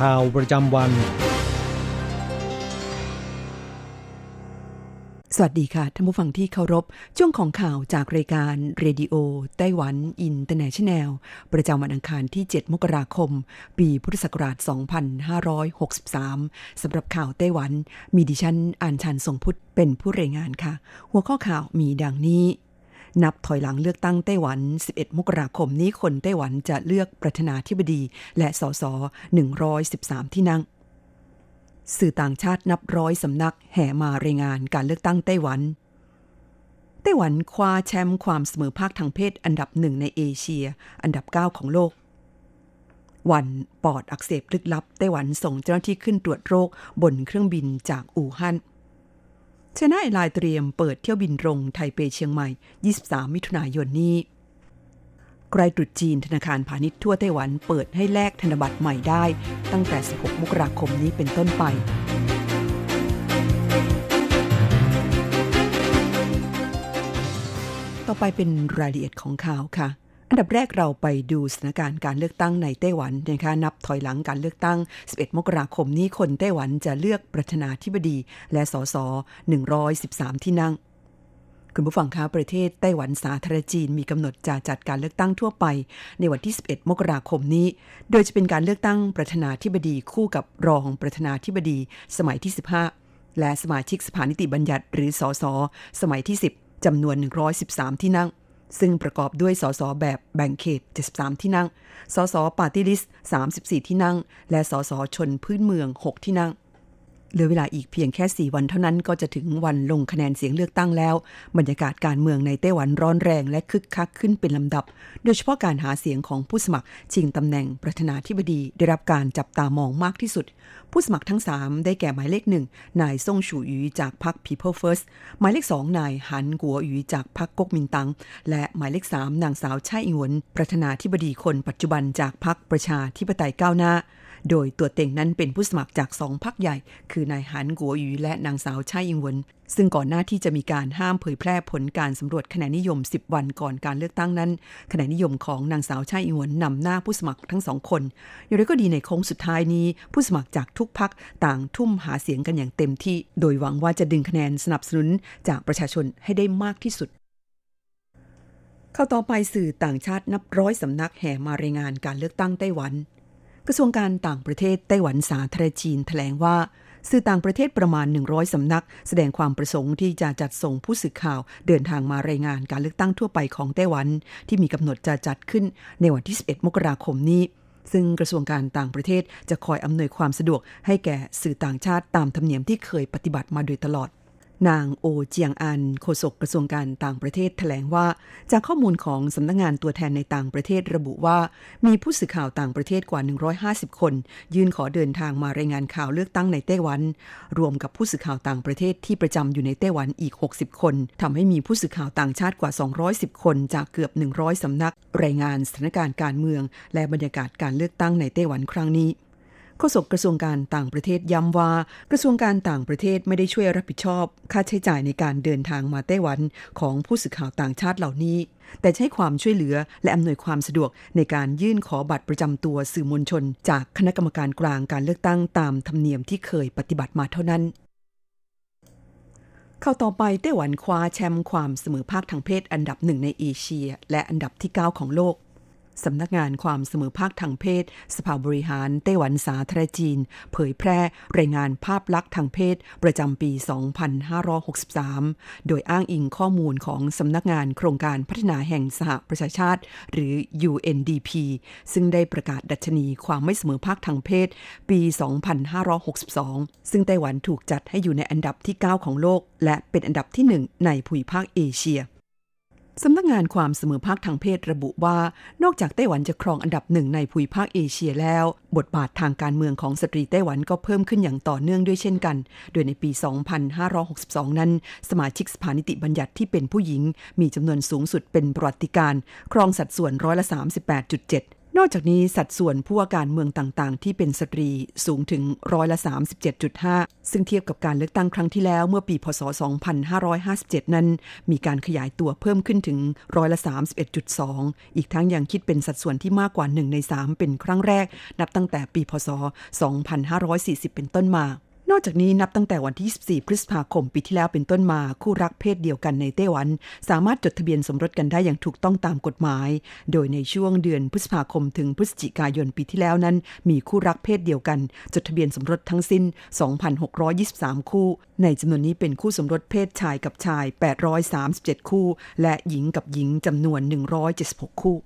ข่าวประจำวัน สวัสดีค่ะท่านผู้ฟังที่เคารพ ช่วงของข่าวจากรายการ Radio Taiwan International ประจำวันอังคารที่ 7 มกราคม ปีพุทธศักราช 2563 สำหรับข่าวไต้หวัน มีดิฉันอ่านชันทรงพุทธเป็นผู้รายงานค่ะ หัวข้อข่าวมีดังนี้ นับถอยหลังเลือกตั้งไต้หวัน 11 มกราคมนี้คนไต้หวันจะเลือกประธานาธิบดี และสส113 ที่นั่ง สื่อต่างชาตินับร้อยสำนักแห่มารายงานการเลือกตั้งไต้หวัน ไต้หวันคว้าแชมป์ความเสมอภาคทางเพศอันดับหนึ่งในเอเชีย อันดับ 9 ของโลก วันปอดอักเสบลึกลับไต้หวันส่งเจ้าหน้าที่ขึ้นตรวจโรคบนเครื่องบินจากอู่ฮั่น China Airlines เตรียมเปิดเที่ยวบินตรงไทเปเชียงใหม่ 23 มิถุนายนนี้ใกล้ตรุษจีนธนาคารพาณิชย์ทั่วไต้หวันเปิดให้แลกธนบัตรใหม่ได้ ตั้งแต่ 16 มกราคมนี้เป็นต้นไป ต่อไปเป็นรายละเอียดของข่าวค่ะ อันดับแรกเราไปดูสถานการณ์การเลือกตั้งในไต้หวันนะคะนับถอยหลังการเลือกตั้ง 11 มกราคมนี้คนไต้หวันจะเลือกประธานาธิบดีและสส113 ที่นั่ง คุณผู้ฟังคะประเทศไต้หวันสาธารณจีนมีกำหนดจะจัดการเลือกตั้งทั่วไป ในวันที่ 11 มกราคมนี้ โดยจะเป็นการเลือกตั้งประธานาธิบดีคู่กับรองประธานาธิบดีสมัยที่ 15 และสมาชิกสภานิติบัญญัติ หรือสสสมัยที่ 10จำนวน 113 ที่นั่ง ซึ่งประกอบด้วยสสแบบแบ่งเขต 73 ที่นั่ง สสปาร์ตี้ลิสต์ 34 ที่นั่ง และสสชนพื้นเมือง 6 ที่นั่ง เหลือเวลาอีกเพียงแค่ 4 วันเท่านั้นก็จะถึงวันลงคะแนนเสียงเลือกตั้งแล้ว บรรยากาศการเมืองในไต้หวันร้อนแรงและคึกคักขึ้นเป็นลำดับ โดยเฉพาะการหาเสียงของผู้สมัครชิงตำแหน่งประธานาธิบดีได้รับการจับตามองมากที่สุด ผู้สมัครทั้ง 3 ได้แก่หมายเลขหนึ่งนายซ่งชูหยูจากพรรค People First หมายเลขสองนายหันกัวหยูจากพรรคก๊กมินตั๋งและหมายเลขสามนางสาวไช่อิงหวนประธานาธิบดีคนปัจจุบันจากพรรคประชาธิปไตยก้าวหน้า โดยตัวเต็งนั้นเป็นผู้สมัครจากสองพรรคใหญ่ คือนายหันกัวหยูและนางสาวไช่อิงวนซึ่งก่อนหน้าที่จะมีการห้ามเผยแพร่ผลการสำรวจคะแนนนิยม 10 วันก่อนการเลือกตั้งนั้นคะแนนนิยมของนางสาวไช่อิงวนนำหน้าผู้สมัครทั้งสองคน อย่างไรก็ดีในโค้งสุดท้ายนี้ ผู้สมัครจากทุกพรรคต่างทุ่มหาเสียงกันอย่างเต็มที่ โดยหวังว่าจะดึงคะแนนสนับสนุนจากประชาชนให้ได้มากที่สุดเข้าต่อไปสื่อต่างชาตินับร้อยสำนักแห่มารายงานการเลือกตั้งไต้หวัน กระทรวงการต่างประเทศไต้หวันสาธารณจีนแถลงว่าสื่อต่างประเทศประมาณ 100 สำนัก แสดงความประสงค์ที่จะจัดส่งผู้สื่อข่าวเดินทางมารายงานการเลือกตั้งทั่วไปของไต้หวัน ที่มีกำหนดจะจัดขึ้นในวันที่ 11 มกราคมนี้ ซึ่งกระทรวงการต่างประเทศจะคอยอำนวยความสะดวกให้แก่สื่อต่างชาติตามธรรมเนียมที่เคยปฏิบัติมาโดยตลอด นางโอเจียงอันโฆษกกระทรวงการต่างประเทศแถลงว่า จากข้อมูลของสำนักงงานตัวแทนในต่างประเทศระบุว่า มีผู้สื่อข่าวต่างประเทศกว่า 150 คน ยื่นขอเดินทางมารายงานข่าวเลือกตั้งในไต้หวัน รวมกับผู้สื่อข่าวต่างประเทศที่ประจำอยู่ในไต้หวันอีก 60 คนทำให้มีผู้สื่อข่าวต่างชาติกว่า 210 คนจากเกือบ 100สำนัก รายงานสถานการณ์การเมือง และบรรยากาศการเลือกตั้งในไต้หวันครั้งนี้ โฆษกกระทรวงการต่างประเทศย้ำว่า กระทรวงการต่างประเทศไม่ได้ช่วยรับผิดชอบ ค่าใช้จ่ายในการเดินทางมาไต้หวันของผู้สื่อข่าวต่างชาติเหล่านี้ แต่ใช้ความช่วยเหลือและอำนวยความสะดวกในการยื่นขอบัตรประจำตัวสื่อมวลชน จากคณะกรรมการกลางการเลือกตั้งตามธรรมเนียมที่เคยปฏิบัติมาเท่านั้นเข้าต่อไปไต้หวันคว้าแชมป์ความเสมอภาคทางเพศอันดับหนึ่งในเอเชีย และอันดับที่ 9 ของโลก สำนักงานความเสมอภาคทางเพศ สภาบริหารไต้หวันสาธารณจีน เผยแพร่รายงานภาพลักษณ์ทางเพศ ประจำปี 2563 โดยอ้างอิงข้อมูลของสำนักงานโครงการพัฒนาแห่งสหประชาชาติ หรือ UNDP ซึ่งได้ประกาศดัชนีความไม่เสมอภาคทางเพศ ปี 2562 ซึ่งไต้หวันถูกจัดให้อยู่ในอันดับที่ 9 ของโลก และเป็นอันดับที่ 1 ในภูมิภาคเอเชีย สำนักงานความเสมอภาคทางเพศระบุว่า นอกจากไต้หวันจะครองอันดับหนึ่งในภูมิภาคเอเชียแล้ว บทบาททางการเมืองของสตรีไต้หวันก็เพิ่มขึ้นอย่างต่อเนื่องด้วยเช่นกัน โดยในปี 2562 นั้น สมาชิกสภานิติบัญญัติที่เป็นผู้หญิง มีจำนวนสูงสุดเป็นประวัติการณ์ ครองสัดส่วนร้อยละ38.7 นอกจากนี้สัดส่วนผู้ว่าการเมืองต่างๆ ที่เป็นสตรีสูงถึงร้อยละ 37.5 ซึ่งเทียบกับการเลือกตั้งครั้งที่แล้วเมื่อปีพศ 2557 นั้น มีการขยายตัวเพิ่มขึ้นถึงร้อยละ 31.2 อีกทั้งยังคิดเป็นสัดส่วนที่มากกว่า 1 ใน 3 เป็นครั้งแรก นับตั้งแต่ปีพศ 2540 เป็นต้นมา นอกจากนี้นับตั้งแต่วันที่ 24 พฤษภาคมปีที่แล้วเป็นต้นมา คู่รักเพศเดียวกันในไต้หวัน สามารถจดทะเบียนสมรสกันได้อย่างถูกต้องตามกฎหมาย โดยในช่วงเดือนพฤษภาคมถึงพฤศจิกายนปีที่แล้วนั้น มีคู่รักเพศเดียวกัน จดทะเบียนสมรสทั้งสิ้น 2,623 คู่ ในจำนวนนี้เป็นคู่สมรสเพศชายกับชาย 837 คู่ และหญิงกับหญิงจำนวน 176 คู่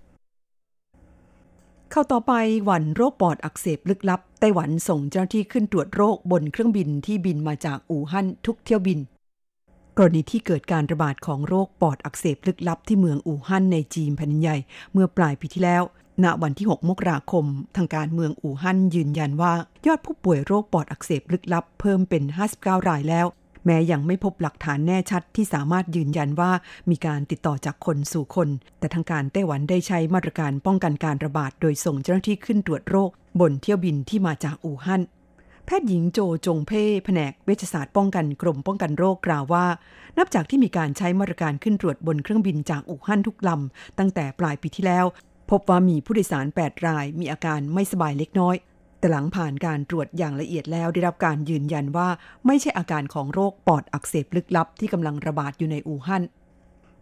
เข้าต่อไปวันโรคปอดอักเสบลึกลับ ไต้หวันส่งเจ้าหน้าที่ขึ้นตรวจโรคบนเครื่องบินที่บินมาจากอู่ฮั่นทุกเที่ยวบิน กรณีที่เกิดการระบาดของโรคปอดอักเสบลึกลับที่เมืองอู่ฮั่นในจีนแผ่นใหญ่ เมื่อปลายปีที่แล้วณวันที่ 6 มกราคม ทางการเมืองอู่ฮั่นยืนยันว่า ยอดผู้ป่วยโรคปอดอักเสบลึกลับเพิ่มเป็น 59 รายแล้ว แม้ยังไม่พบหลักฐานแน่ชัดที่สามารถยืนยันว่ามีการติดต่อจากคนสู่คน แต่ทางการไต้หวันได้ใช้มาตรการป้องกันการระบาด โดยส่งเจ้าหน้าที่ขึ้นตรวจโรค บนเที่ยวบินที่มาจากอู่ฮั่นแพทย์หญิงโจจงเพ่แผนกเวชศาสตร์ป้องกันกรมป้องกันโรคกล่าวว่า นับจากที่มีการใช้มาตรการขึ้นตรวจบนเครื่องบินจากอู่ฮั่นทุกลำตั้งแต่ปลายปีที่แล้ว พบว่ามีผู้โดยสาร 8 รายมีอาการไม่สบายเล็กน้อย แต่หลังผ่านการตรวจอย่างละเอียดแล้วได้รับการยืนยันว่าไม่ใช่อาการของโรคปอดอักเสบลึกลับที่กำลังระบาดอยู่ในอู่ฮั่น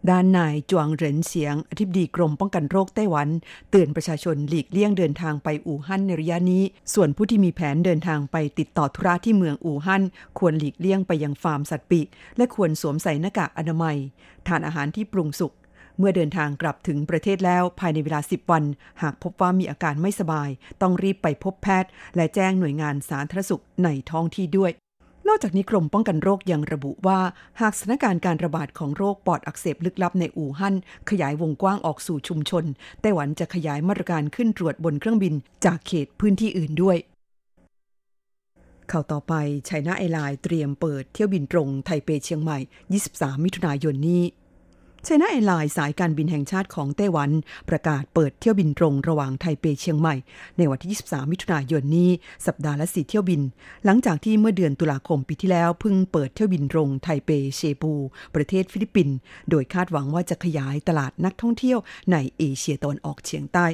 ด้านนายจวงเหรินเสียงอธิบดีกรมป้องกันโรคไต้หวัน เตือนประชาชนหลีกเลี่ยงเดินทางไปอู่ฮั่นในระยะนี้ ส่วนผู้ที่มีแผนเดินทางไปติดต่อธุระที่เมืองอู่ฮั่นควรหลีกเลี่ยงไปยังฟาร์มสัตว์ปีก และควรสวมใส่หน้ากากอนามัย ทานอาหารที่ปรุงสุก เมื่อเดินทางกลับถึงประเทศแล้วภายในเวลา 10 วัน หากพบว่ามีอาการไม่สบาย ต้องรีบไปพบแพทย์ และแจ้งหน่วยงานสาธารณสุขในท้องที่ด้วยนอกจากนี้กรมป้องกันโรคยังระบุว่า หากสถานการณ์การระบาดของโรคปอดอักเสบลึกลับในอู่ฮั่นขยายวงกว้างออกสู่ชุมชน ไต้หวันจะขยายมาตรการขึ้นตรวจบนเครื่องบินจากเขตพื้นที่อื่นด้วย ข่าวต่อไปChina Airlines เตรียมเปิดเที่ยวบินตรงไทเปเชียงใหม่ 23 มิถุนายนนี้ China Airlines สายการบินแห่งชาติของไต้หวัน ประกาศเปิดเที่ยวบินตรงระหว่างไทเปเชียงใหม่ ในวันที่ 23 มิถุนายนนี้ สัปดาห์ละสี่เที่ยวบิน หลังจากที่เมื่อเดือนตุลาคมปีที่แล้วเพิ่งเปิดเที่ยวบินตรงไทเปเซบูประเทศฟิลิปปินส์โดยคาดหวังว่าจะขยายตลาดนักท่องเที่ยวในเอเชียตะวันออกเฉียงใต้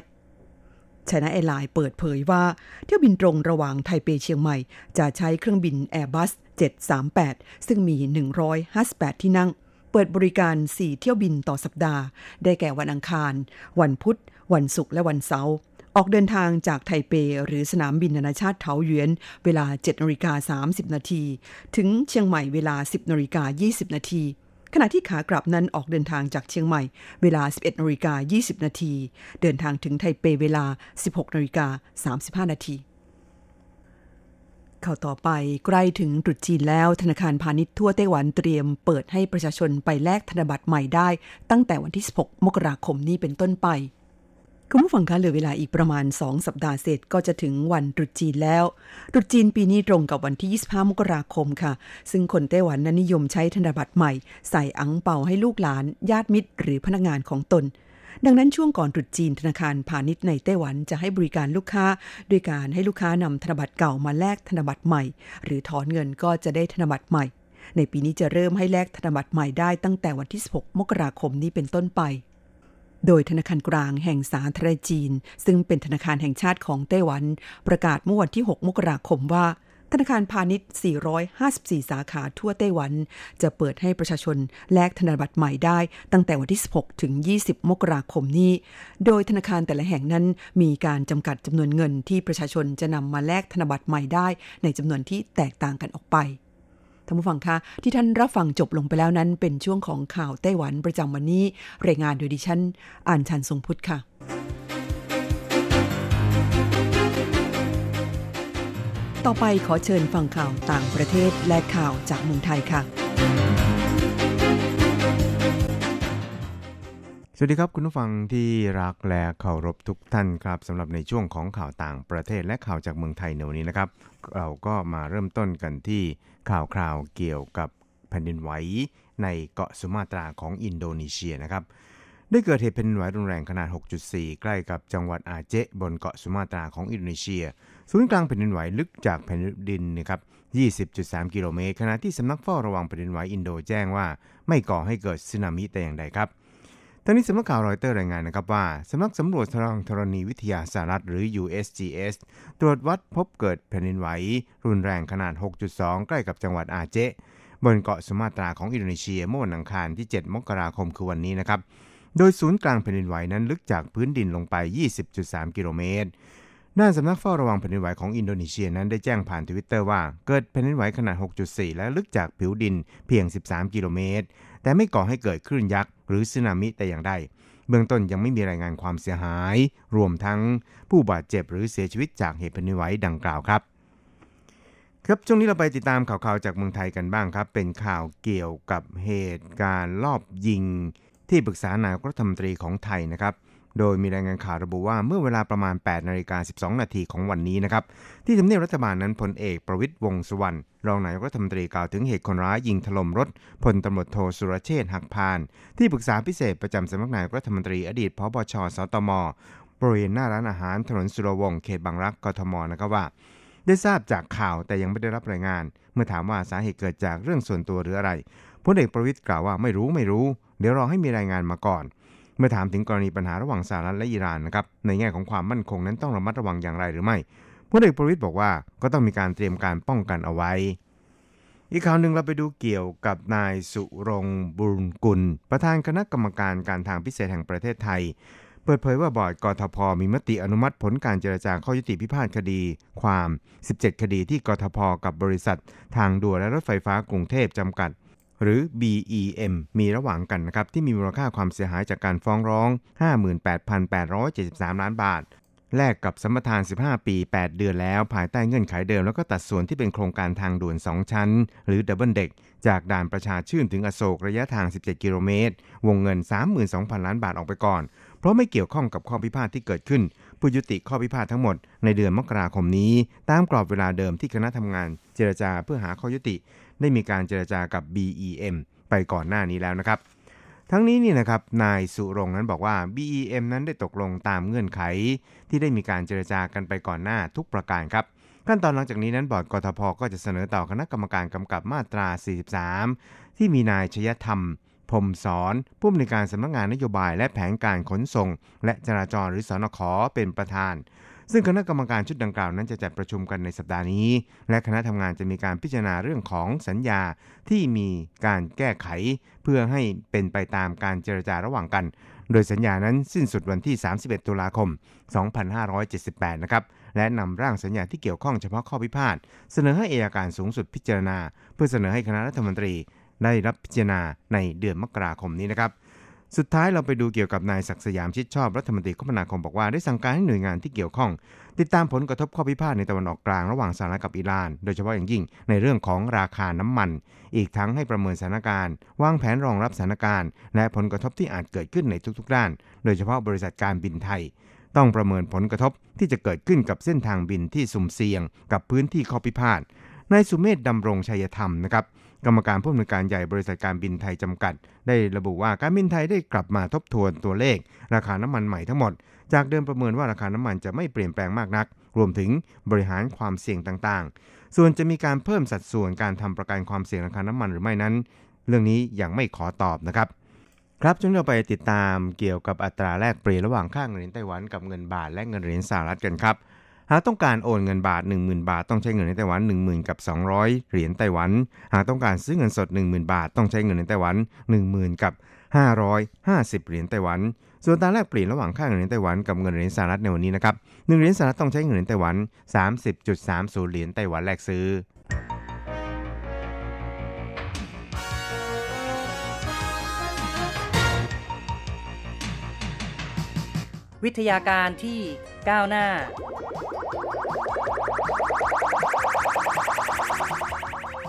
China Airlines เปิดเผยว่า เที่ยวบินตรงระหว่างไทเปเชียงใหม่ จะใช้เครื่องบิน Airbus 738 ซึ่งมี 158 ที่นั่ง เปิดบริการ 4 เที่ยวบินต่อสัปดาห์ ได้แก่วันอังคาร วันพุธ วันศุกร์และวันเสาร์ออกเดินทางจากไทเป หรือสนามบินนานาชาติเถาหยวน เวลา7นาฬิกา30 นาที ถึงเชียงใหม่เวลา 10นาฬิกา20 นาทีขณะที่ขากลับนั้นออกเดินทางจากเชียงใหม่ เวลา 11นาฬิกา20 นาที เดินทางถึงไทเปเวลา 16นาฬิกา35 นาที ข่าวต่อไป ใกล้ถึงตรุษจีนแล้ว ธนาคารพาณิชย์ทั่วไต้หวันเตรียมเปิดให้ประชาชนไปแลกธนบัตรใหม่ได้ ตั้งแต่วันที่ 16 มกราคมนี้เป็นต้นไปคุณผู้ฟังคะเหลือเวลาอีกประมาณ 2 สัปดาห์เศษก็จะถึงวันตรุษจีนแล้ว ตรุษจีนปีนี้ตรงกับวันที่ 25 มกราคมค่ะ ซึ่งคนไต้หวันนั้นนิยมใช้ธนบัตรใหม่ ใส่อังเปาให้ลูกหลาน ญาติมิตร หรือพนักงานของตน ดังนั้นช่วงก่อนตรุษจีนธนาคารพาณิชย์ในไต้หวันจะให้บริการลูกค้า ด้วยการให้ลูกค้านำธนบัตรเก่ามาแลกธนบัตรใหม่ หรือถอนเงินก็จะได้ธนบัตรใหม่ ในปีนี้จะเริ่มให้แลกธนบัตรใหม่ได้ตั้งแต่วันที่ 16 มกราคมนี้เป็นต้นไปโดยธนาคารกลางแห่งสาธารณจีน ซึ่งเป็นธนาคารแห่งชาติของไต้หวัน ประกาศเมื่อวันที่ 6 มกราคมว่า ธนาคารพาณิชย์ 454 สาขาทั่วไต้หวัน จะเปิดให้ประชาชนแลกธนบัตรใหม่ได้ ตั้งแต่วันที่ 16 ถึง 20 มกราคมนี้ โดยธนาคารแต่ละแห่งนั้นมีการจำกัดจำนวนเงินที่ประชาชนจะนำมาแลกธนบัตรใหม่ได้ ในจำนวนที่แตกต่างกันออกไปท่านผู้ฟังคะที่ท่านรับฟังจบลงไปแล้วนั้น เป็นช่วงของข่าวไต้หวันประจำวันนี้ รายงานโดยดิฉันอ่านชันทรงพุทธค่ะ ต่อไปขอเชิญฟังข่าวต่างประเทศและข่าวจากเมืองไทยค่ะ สวัสดีครับคุณผู้ฟังที่รักและเคารพทุกท่านครับสำหรับในช่วงของข่าวต่างประเทศและข่าวจากเมืองไทยในวันนี้นะครับ เราก็มาเริ่มต้นกันที่ข่าวคราวเกี่ยวกับแผ่นดินไหวในเกาะสุมาตราของอินโดนีเซียนะครับได้เกิดเหตุแผ่นดินไหวรุนแรงขนาด 6.4 ใกล้กับจังหวัดอาเจบนเกาะสุมาตราของอินโดนีเซีย ศูนย์กลางแผ่นดินไหวลึกจากแผ่นดินนะครับ 20.3 กิโลเมตร ขณะที่สำนักเฝ้าระวังแผ่นดินไหวอินโดแจ้งว่า ไม่ก่อให้เกิดสึนามิแต่อย่างใดครับทั้งนี้สำนักข่าวรอยเตอร์รายงานนะครับว่าสำนักสำรวจทางธรณีวิทยาสหรัฐหรือ USGS ตรวจวัดพบเกิดแผ่นดินไหว รุนแรงขนาด 6.2 ใกล้กับจังหวัดอาเจะห์ บนเกาะสุมาตราของอินโดนีเซียเมื่อวันอังคารที่ 7 มกราคมคือวันนี้นะครับ โดยศูนย์กลางแผ่นดินไหวนั้นลึกจากพื้นดินลงไป 20.3 กิโลเมตร ด้านสำนักเฝ้าระวังแผ่นดินไหวของอินโดนีเซียนั้นได้แจ้งผ่านทวิตเตอร์ว่าเกิดแผ่นดินไหวขนาด 6.4 และลึกจากผิวดินเพียง 13 กิโลเมตร แต่ไม่ก่อให้เกิดคลื่นยักษ์หรือสึนามิแต่อย่างใด เบื้องต้นยังไม่มีรายงานความเสียหาย รวมทั้งผู้บาดเจ็บหรือเสียชีวิตจากเหตุแผ่นดินไหวดังกล่าวครับ ครับช่วงนี้เราไปติดตามข่าวๆจากเมืองไทยกันบ้างครับ เป็นข่าวเกี่ยวกับเหตุการณ์ลอบยิง ที่ปรึกษานายกรัฐมนตรีของไทยนะครับ โดยมีรายงานข่าวระบุว่าเมื่อเวลาประมาณ 8 นาฬิกา 12 นาทีของวันนี้นะครับ ที่ทำเนียบรัฐบาลนั้นพลเอกประวิตยวงสุวรรณรองนายกรัฐมนตรีกล่าวถึงเหตุคนร้ายยิงถล่มรถพลตำรวจโทสุรเชษฐ์หักพาน ที่ปรึกษาพิเศษประจำสำนักนายกรัฐมนตรีอดีตพบชสตมบริเวณหน้าร้านอาหารถนนสุรวงศ์เขตบางรักกทมนะครับว่า ได้ทราบจากข่าวแต่ยังไม่ได้รับรายงาน เมื่อถามว่าสาเหตุเกิดจากเรื่องส่วนตัวหรืออะไรพลเอกประวิตยกล่าวว่าไม่รู้ไม่รู้ เดี๋ยวรอให้มีรายงานมาก่อน เมื่อถามถึงกรณีปัญหาระหว่างสหรัฐและอิหร่านนะครับในแง่ของความมั่นคงนั้นต้องระมัดระวังอย่างไรหรือไม่พลเอกประวิตยบอกว่าก็ต้องมีการเตรียมการป้องกันเอาไว้ อีกข่าวหนึ่งเราไปดูเกี่ยวกับนายสุรงบุญกุล ประธานคณะกรรมการการทางพิเศษแห่งประเทศไทย เปิดเผยว่าบอร์ดกทพมีมติอนุมัติผลการเจรจาข้อยุติพิพาทคดี ความ 17 คดีที่กทพกับบริษัท ทางด่วนและรถไฟฟ้ากรุงเทพจำกัด หรือ BEM มีระหว่างกันนะครับที่มีมูลค่าความเสียหายจากการฟ้องร้อง 58,873 ล้านบาท แลกกับสัมปทาน 15 ปี 8 เดือนแล้ว ภายใต้เงื่อนไขเดิม แล้วก็ตัดส่วนที่เป็นโครงการทางด่วน 2 ชั้น หรือ double deck จากด่านประชาชื่นถึงอโศกระยะทาง 17 กิโลเมตร วงเงิน 32,000 ล้านบาทออกไปก่อน เพราะไม่เกี่ยวข้องกับข้อพิพาทที่เกิดขึ้นผู้ยุติข้อพิพาททั้งหมดในเดือนมกราคมนี้ ตามกรอบเวลาเดิมที่คณะทำงาน เจรจาเพื่อหาข้อยุติ ได้มีการเจรจากับ BEM ไปก่อนหน้านี้แล้วนะครับ ทั้งนี้นี่นะครับนายสุรงนั้นบอกว่า BEM นั้นได้ตกลงตามเงื่อนไข ที่ได้มีการเจรจากันไปก่อนหน้าทุกประการครับขั้นตอนหลังจากนี้นั้นบอร์ดกทพก็จะเสนอต่อคณะกรรมการกำกับมาตรา 43 ที่มีนายชยธรรมพรมสอนผู้อำนวยการสำนักงงานนโยบายและแผนการขนส่ง และจราจรหรือสอนขอเป็นประธาน ซึ่งคณะกรรมการชุดดังกล่าวนั้นจะจัดประชุมกันในสัปดาห์นี้ และคณะทำงานจะมีการพิจารณาเรื่องของสัญญาที่มีการแก้ไข เพื่อให้เป็นไปตามการเจรจาระหว่างกัน โดยสัญญานั้นสิ้นสุดวันที่ 31 ตุลาคม 2578 นะครับและนำร่างสัญญาที่เกี่ยวข้องเฉพาะข้อพิพาทเสนอให้เอยการสูงสุดพิจารณา เพื่อเสนอให้คณะรัฐมนตรีได้รับพิจารณาในเดือนมกราคมนี้นะครับ สุดท้ายเราไปดูเกี่ยวกับนายศักสยามชิดชอบรัฐมนตรีคมนาคมบอกว่าได้สั่งการให้หน่วยงานที่เกี่ยวข้อง ติดตามผลกระทบข้อพิพาทในตะวันออกกลางระหว่างสหรัฐกับอิหร่าน โดยเฉพาะอย่างยิ่งในเรื่องของราคาน้ำมัน อีกทั้งให้ประเมินสถานการณ์ วางแผนรองรับสถานการณ์ และผลกระทบที่อาจเกิดขึ้นในทุกๆด้าน โดยเฉพาะบริษัทการบินไทย ต้องประเมินผลกระทบที่จะเกิดขึ้นกับเส้นทางบินที่สุ่มเสี่ยง กับพื้นที่ข้อพิพาทนายสุเมธดำรงชัยธรรมนะครับ กรรมการผู้อำนวยการใหญ่บริษัทการบินไทยจำกัด ได้ระบุว่าการบินไทยได้กลับมาทบทวนตัวเลข ราคาน้ำมันใหม่ทั้งหมด จากเดิมประเมินว่าราคาน้ำมันจะไม่เปลี่ยนแปลงมากนัก รวมถึงบริหารความเสี่ยงต่างๆ ส่วนจะมีการเพิ่มสัดส่วนการทำประกันความเสี่ยงราคาน้ำมันหรือไม่นั้น เรื่องนี้ยังไม่ขอตอบนะครับครับช่วงเราไปติดตามเกี่ยวกับอัตราแลกเปลี่ยนระหว่างค่าเงินเหรียญไต้หวันกับเงินบาทและเงินเหรียญสหรัฐกันครับ หากต้องการโอนเงินบาท 10,000 บาท ต้องใช้เงินในไต้หวัน 10,000 กับ 200 เหรียญไต้หวัน หากต้องการซื้อเงินสด 10,000 บาท ต้องใช้เงินในไต้หวัน 10,000 กับ 550 เหรียญไต้หวัน ส่วนตาแลกเปลี่ยนระหว่างค่าเงินในไต้หวันกับเงินเหรียญสหรัฐในวันนี้นะครับ1เหรียญสหรัฐต้องใช้เงินในไต้หวัน 30.30 เหรียญไต้หวันแลกซื้อวิทยาการที่ก้าวหน้า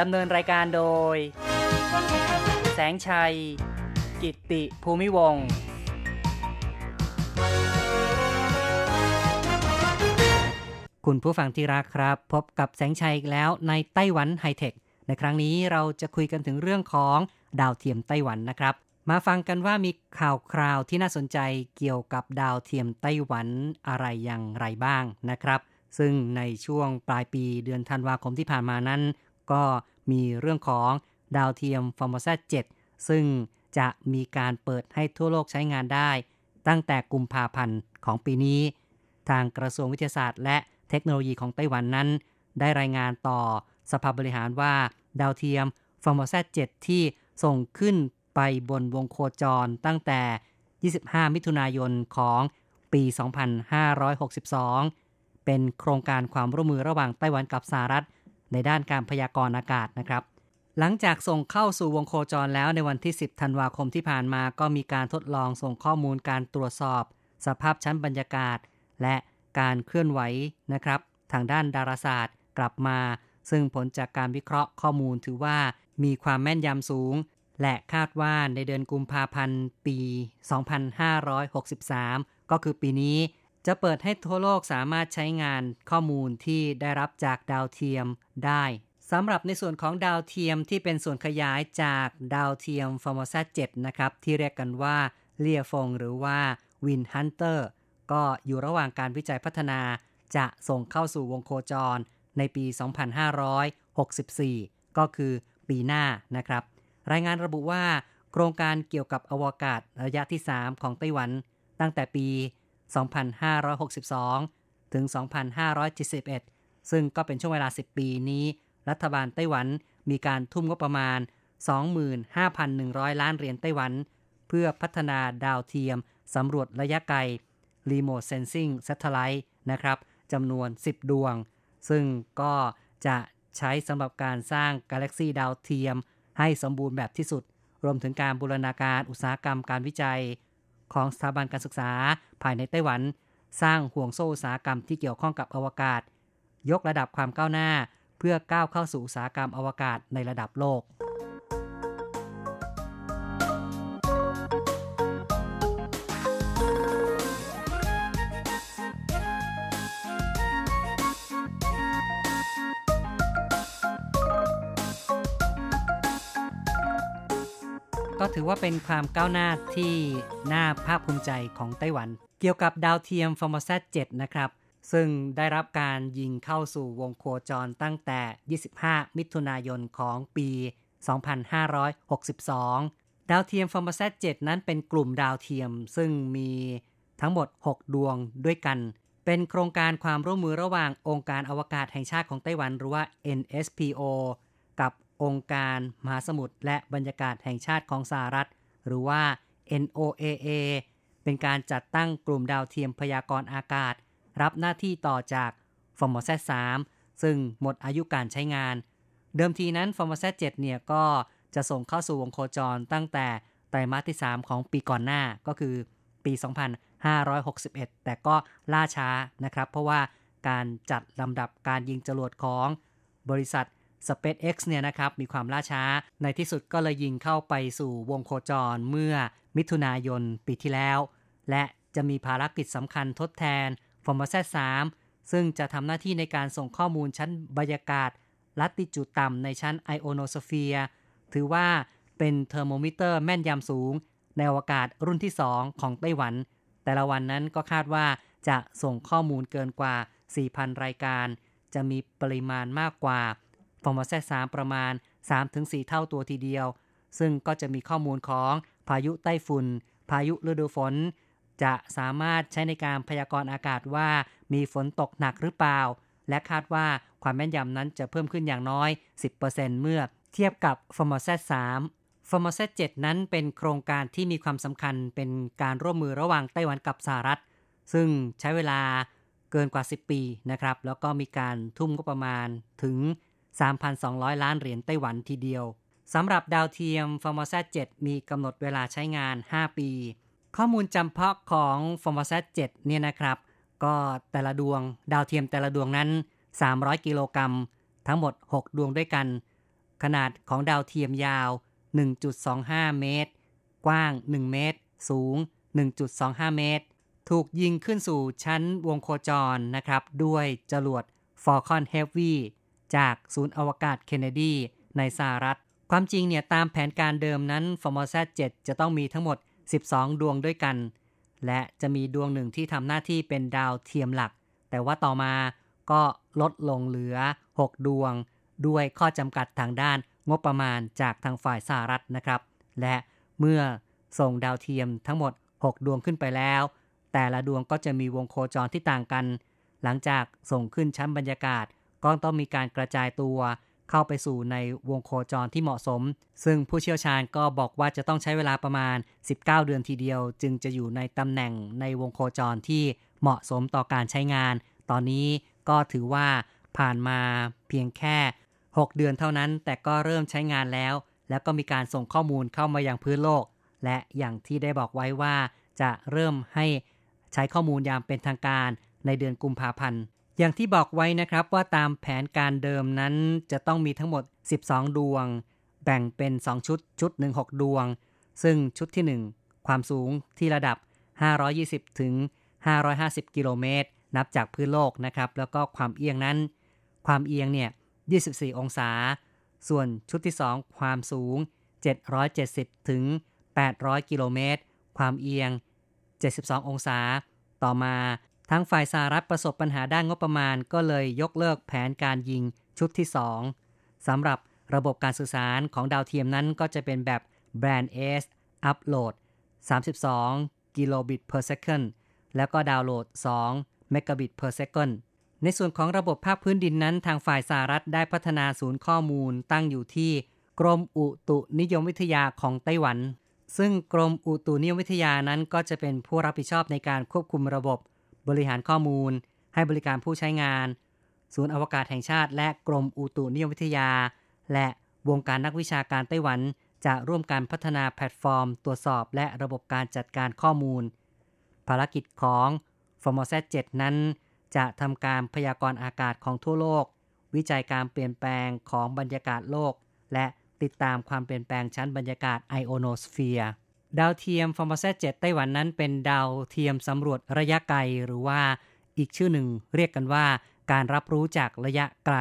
ดำเนินรายการโดย แสงชัย กิตติภูมิวงคุณผู้ฟังที่รักครับ พบกับแสงชัยอีกแล้วในไต้หวันไฮเทค ในครั้งนี้เราจะคุยกันถึงเรื่องของดาวเทียมไต้หวันนะครับ มาฟังกันว่ามีข่าวคราวที่น่าสนใจเกี่ยวกับดาวเทียมไต้หวันอะไรอย่างไรบ้างนะครับ ซึ่งในช่วงปลายปีเดือนธันวาคมที่ผ่านมานั้น ก็มีเรื่องของดาวเทียมฟอร์ม s a 7ซึ่งจะมีการเปิดให้ทั่วโลกใช้งานได้ ตั้งแต่กุมภาพันธ์ของปีนี้ ทางกระทรวงวิทยาศาสตร์ และเทคโนโลยีของไต้หวันนั้น ได้รายงานต่อสภาบริหารว่าดาวเทียมฟอร์ม s a 7ที่ส่งขึ้นไปบนวงโคจรตั้งแต่ 25 มิถุนายนของปี 2562 เป็นโครงการความร่วมมือระหว่างไต้หวันกับสหรัฐ ในด้านการพยากรณ์อากาศนะครับ หลังจากส่งเข้าสู่วงโคจรแล้วในวันที่ 10 ธันวาคมที่ผ่านมาก็มีการทดลองส่งข้อมูลการตรวจสอบ สภาพชั้นบรรยากาศ และการเคลื่อนไหวนะครับ ทางด้านดาราศาสตร์กลับมา ซึ่งผลจากการวิเคราะห์ข้อมูลถือว่ามีความแม่นยำสูง และคาดว่าในเดือนกุมภาพันธ์ปี 2563 ก็คือปีนี้ จะเปิดให้ทั่วโลกสามารถใช้งานข้อมูลที่ได้รับจากดาวเทียมได้สำหรับในส่วนของดาวเทียมที่เป็นส่วนขยายจากดาวเทียมฟอร์ม s a 7นะครับ ที่เรียกกันว่าเลียฟงหรือว่าวินฮันเตอร์ก็อยู่ระหว่างการวิจัยพัฒนา จะส่งเข้าสู่วงโคจรในปี 2564 ก็คือปีหน้านะครับ รายงานระบุว่า โครงการเกี่ยวกับอวกาศระยะที่ 3 ของไต้หวัน ตั้งแต่ปี 2562 ถึง 2571 ซึ่งก็เป็นช่วงเวลา 10 ปีนี้ รัฐบาลไต้หวันมีการทุ่มงบประมาณ 25,100 ล้านเหรียญไต้หวัน เพื่อพัฒนาดาวเทียมสำรวจระยะไกล Remote Sensing Satellite นะครับจำนวน 10 ดวง ซึ่งก็จะใช้สำหรับการสร้างกาแล็กซีดาวเทียม ให้สมบูรณ์แบบที่สุด รวมถึงการบูรณาการอุตสาหกรรมการวิจัย ของสถาบันการศึกษาภายในไต้หวัน สร้างห่วงโซ่อุตสาหกรรมที่เกี่ยวข้องกับอวกาศ ยกระดับความก้าวหน้า เพื่อก้าวเข้าสู่อุตสาหกรรมอวกาศในระดับโลก ถือว่าเป็นความก้าวหน้าที่น่าภาคภูมิใจของไต้หวัน เกี่ยวกับดาวเทียมฟอร์ม s a 7นะครับ ซึ่งได้รับการยิงเข้าสู่วงโคจรตั้งแต่ 25 มิถุนายนของปี 2562 ดาวเทียมฟอร์ม s a 7นั้นเป็นกลุ่มดาวเทียม ซึ่งมีทั้งหมด 6 ดวงด้วยกัน เป็นโครงการความร่วมมือระหว่างองค์การอวกาศแห่งชาติของไต้หวันหรือว่า NSPO กับ องค์การมหาสมุทรและบรรยากาศแห่งชาติของสหรัฐ หรือว่า NOAA เป็นการจัดตั้งกลุ่มดาวเทียมพยากรณ์อากาศ รับหน้าที่ต่อจากฟอร์ม s a 3ซึ่งหมดอายุการใช้งาน เดิมทีนั้นฟอร์ม s a 7เนี่ยก็จะส่งเข้าสู่วงโคจรตั้งแต่ไตรมาสที่ 3 ของปีก่อนหน้าก็คือปี 2561 แต่ก็ล่าช้านะครับ เพราะว่าการจัดลำดับการยิงจรวดของบริษัท SpaceX เนี่ยนะครับมีความล่าช้า ในที่สุดก็เลยยิงเข้าไปสู่วงโคจรเมื่อมิถุนายนปีที่แล้ว และจะมีภารกิจสำคัญทดแทนฟอร์ม z 3ซึ่งจะทำหน้าที่ในการส่งข้อมูลชั้นบรรยากาศ ละติจูดต่ำในชั้นไอโอโนสเฟียร์ถือว่าเป็นเทอร์โมมิเตอร์แม่นยำสูง ในอวกาศรุ่นที่ 2 ของไต้หวัน แต่ละวันนั้นก็คาดว่าจะส่งข้อมูลเกินกว่า 4,000 รายการ จะมีปริมาณมากกว่า FORMOSAT 3ประมาณ 3-4 เท่าตัวทีเดียว ซึ่งก็จะมีข้อมูลของพายุไต้ฝุ่น พายุฤดูฝน จะสามารถใช้ในการพยากรณ์อากาศว่ามีฝนตกหนักหรือเปล่า และคาดว่าความแม่นยำนั้นจะเพิ่มขึ้นอย่างน้อย 10%เมื่อเทียบกับ f o r m o s a t 3 f o r m o s a t 7นั้นเป็นโครงการที่มีความสำคัญเป็นการร่วมมือระหว่างไต้หวันกับสหรัฐ ซึ่งใช้เวลาเกินกว่า 10 ปีนะครับ แล้วก็มีการทุ่มก็ประมาณถึง 3,200 ล้านเหรียญไต้หวันทีเดียวสำหรับดาวเทียม f o r m o s a 7มีกำหนดเวลาใช้งาน 5 ปี ข้อมูลจำเพาะของ f o r m o s a 7เนี่ยนะครับ ก็แต่ละดวงดาวเทียมแต่ละดวงนั้น 300 กิโลกรัม ทั้งหมด 6 ดวงด้วยกัน ขนาดของดาวเทียมยาว 1.25 เมตร กว้าง 1 เมตร สูง 1.25 เมตร ถูกยิงขึ้นสู่ชั้นวงโคจรนะครับ ด้วยจรวด Falcon Heavy จากศูนย์อวกาศเคนเนดีในสหรัฐ ความจริงเนี่ยตามแผนการเดิมนั้น f o r m o s a t 7จะต้องมีทั้งหมด 12 ดวงด้วยกัน และจะมีดวงหนึ่งที่ทำหน้าที่เป็นดาวเทียมหลัก แต่ว่าต่อมาก็ลดลงเหลือ 6 ดวง ด้วยข้อจำกัดทางด้านงบประมาณจากทางฝ่ายสหรัฐนะครับ และเมื่อส่งดาวเทียมทั้งหมด 6 ดวงขึ้นไปแล้ว แต่ละดวงก็จะมีวงโคจรที่ต่างกัน หลังจากส่งขึ้นชั้นบรรยากาศ ก็ต้องมีการกระจายตัวเข้าไปสู่ในวงโคจรที่เหมาะสม ซึ่งผู้เชี่ยวชาญก็บอกว่าจะต้องใช้เวลาประมาณ 19 เดือนทีเดียว จึงจะอยู่ในตำแหน่งในวงโคจรที่เหมาะสมต่อการใช้งาน ตอนนี้ก็ถือว่าผ่านมาเพียงแค่ 6 เดือนเท่านั้น แต่ก็เริ่มใช้งานแล้ว แล้วก็มีการส่งข้อมูลเข้ามายังพื้นโลก และอย่างที่ได้บอกไว้ว่า จะเริ่มให้ใช้ข้อมูลยางเป็นทางการในเดือนกุมภาพันธ์ อย่างที่บอกไว้นะครับว่าตามแผนการเดิมนั้นจะต้องมีทั้งหมด 12 ดวง แบ่งเป็น 2 ชุดชุดหนึ่ง6ดวง ซึ่งชุดที่ 1 ความสูงที่ระดับ 520 ถึง 550 กิโลเมตร นับจากพื้นโลกนะครับ แล้วก็ความเอียงนั้น ความเอียงเนี่ย 24 องศา ส่วนชุดที่ 2 ความสูง 770 ถึง 800 กิโลเมตร ความเอียง 72 องศา ต่อมา ทั้งฝ่ายสหรัฐประสบปัญหาด้านงบประมาณ ก็เลยยกเลิกแผนการยิงชุดที่ 2สำหรับระบบการสื่อสารของดาวเทียมนั้นก็จะเป็นแบบ Band S Upload 32 กิโลบิต per second แล้วก็ดาวน์โหลด2 megabit per second ในส่วนของระบบภาคพื้นดินนั้น ทางฝ่ายสหรัฐได้พัฒนาศูนย์ข้อมูลตั้งอยู่ที่กรมอุตุนิยมวิทยาของไต้หวัน ซึ่งกรมอุตุนิยมวิทยานั้นก็จะเป็นผู้รับผิดชอบในการควบคุมระบบ บริหารข้อมูล ให้บริการผู้ใช้งาน ศูนย์อวกาศแห่งชาติ และกรมอุตุนิยมวิทยา และวงการนักวิชาการไต้หวัน จะร่วมกันพัฒนาแพลตฟอร์ม ตรวจสอบและระบบการจัดการข้อมูล ภารกิจของ FORMOSAT 7นั้น จะทำการพยากรณ์อากาศของทั่วโลก วิจัยการเปลี่ยนแปลงของบรรยากาศโลก และติดตามความเปลี่ยนแปลงชั้นบรรยากาศไอโอโนสเฟียร์ ดาวเทียม f o r m o s a t 7ไต้หวันนั้นเป็นดาวเทียมสำรวจระยะไกล หรือว่าอีกชื่อหนึ่งเรียกกันว่า การรับรู้จากระยะไกล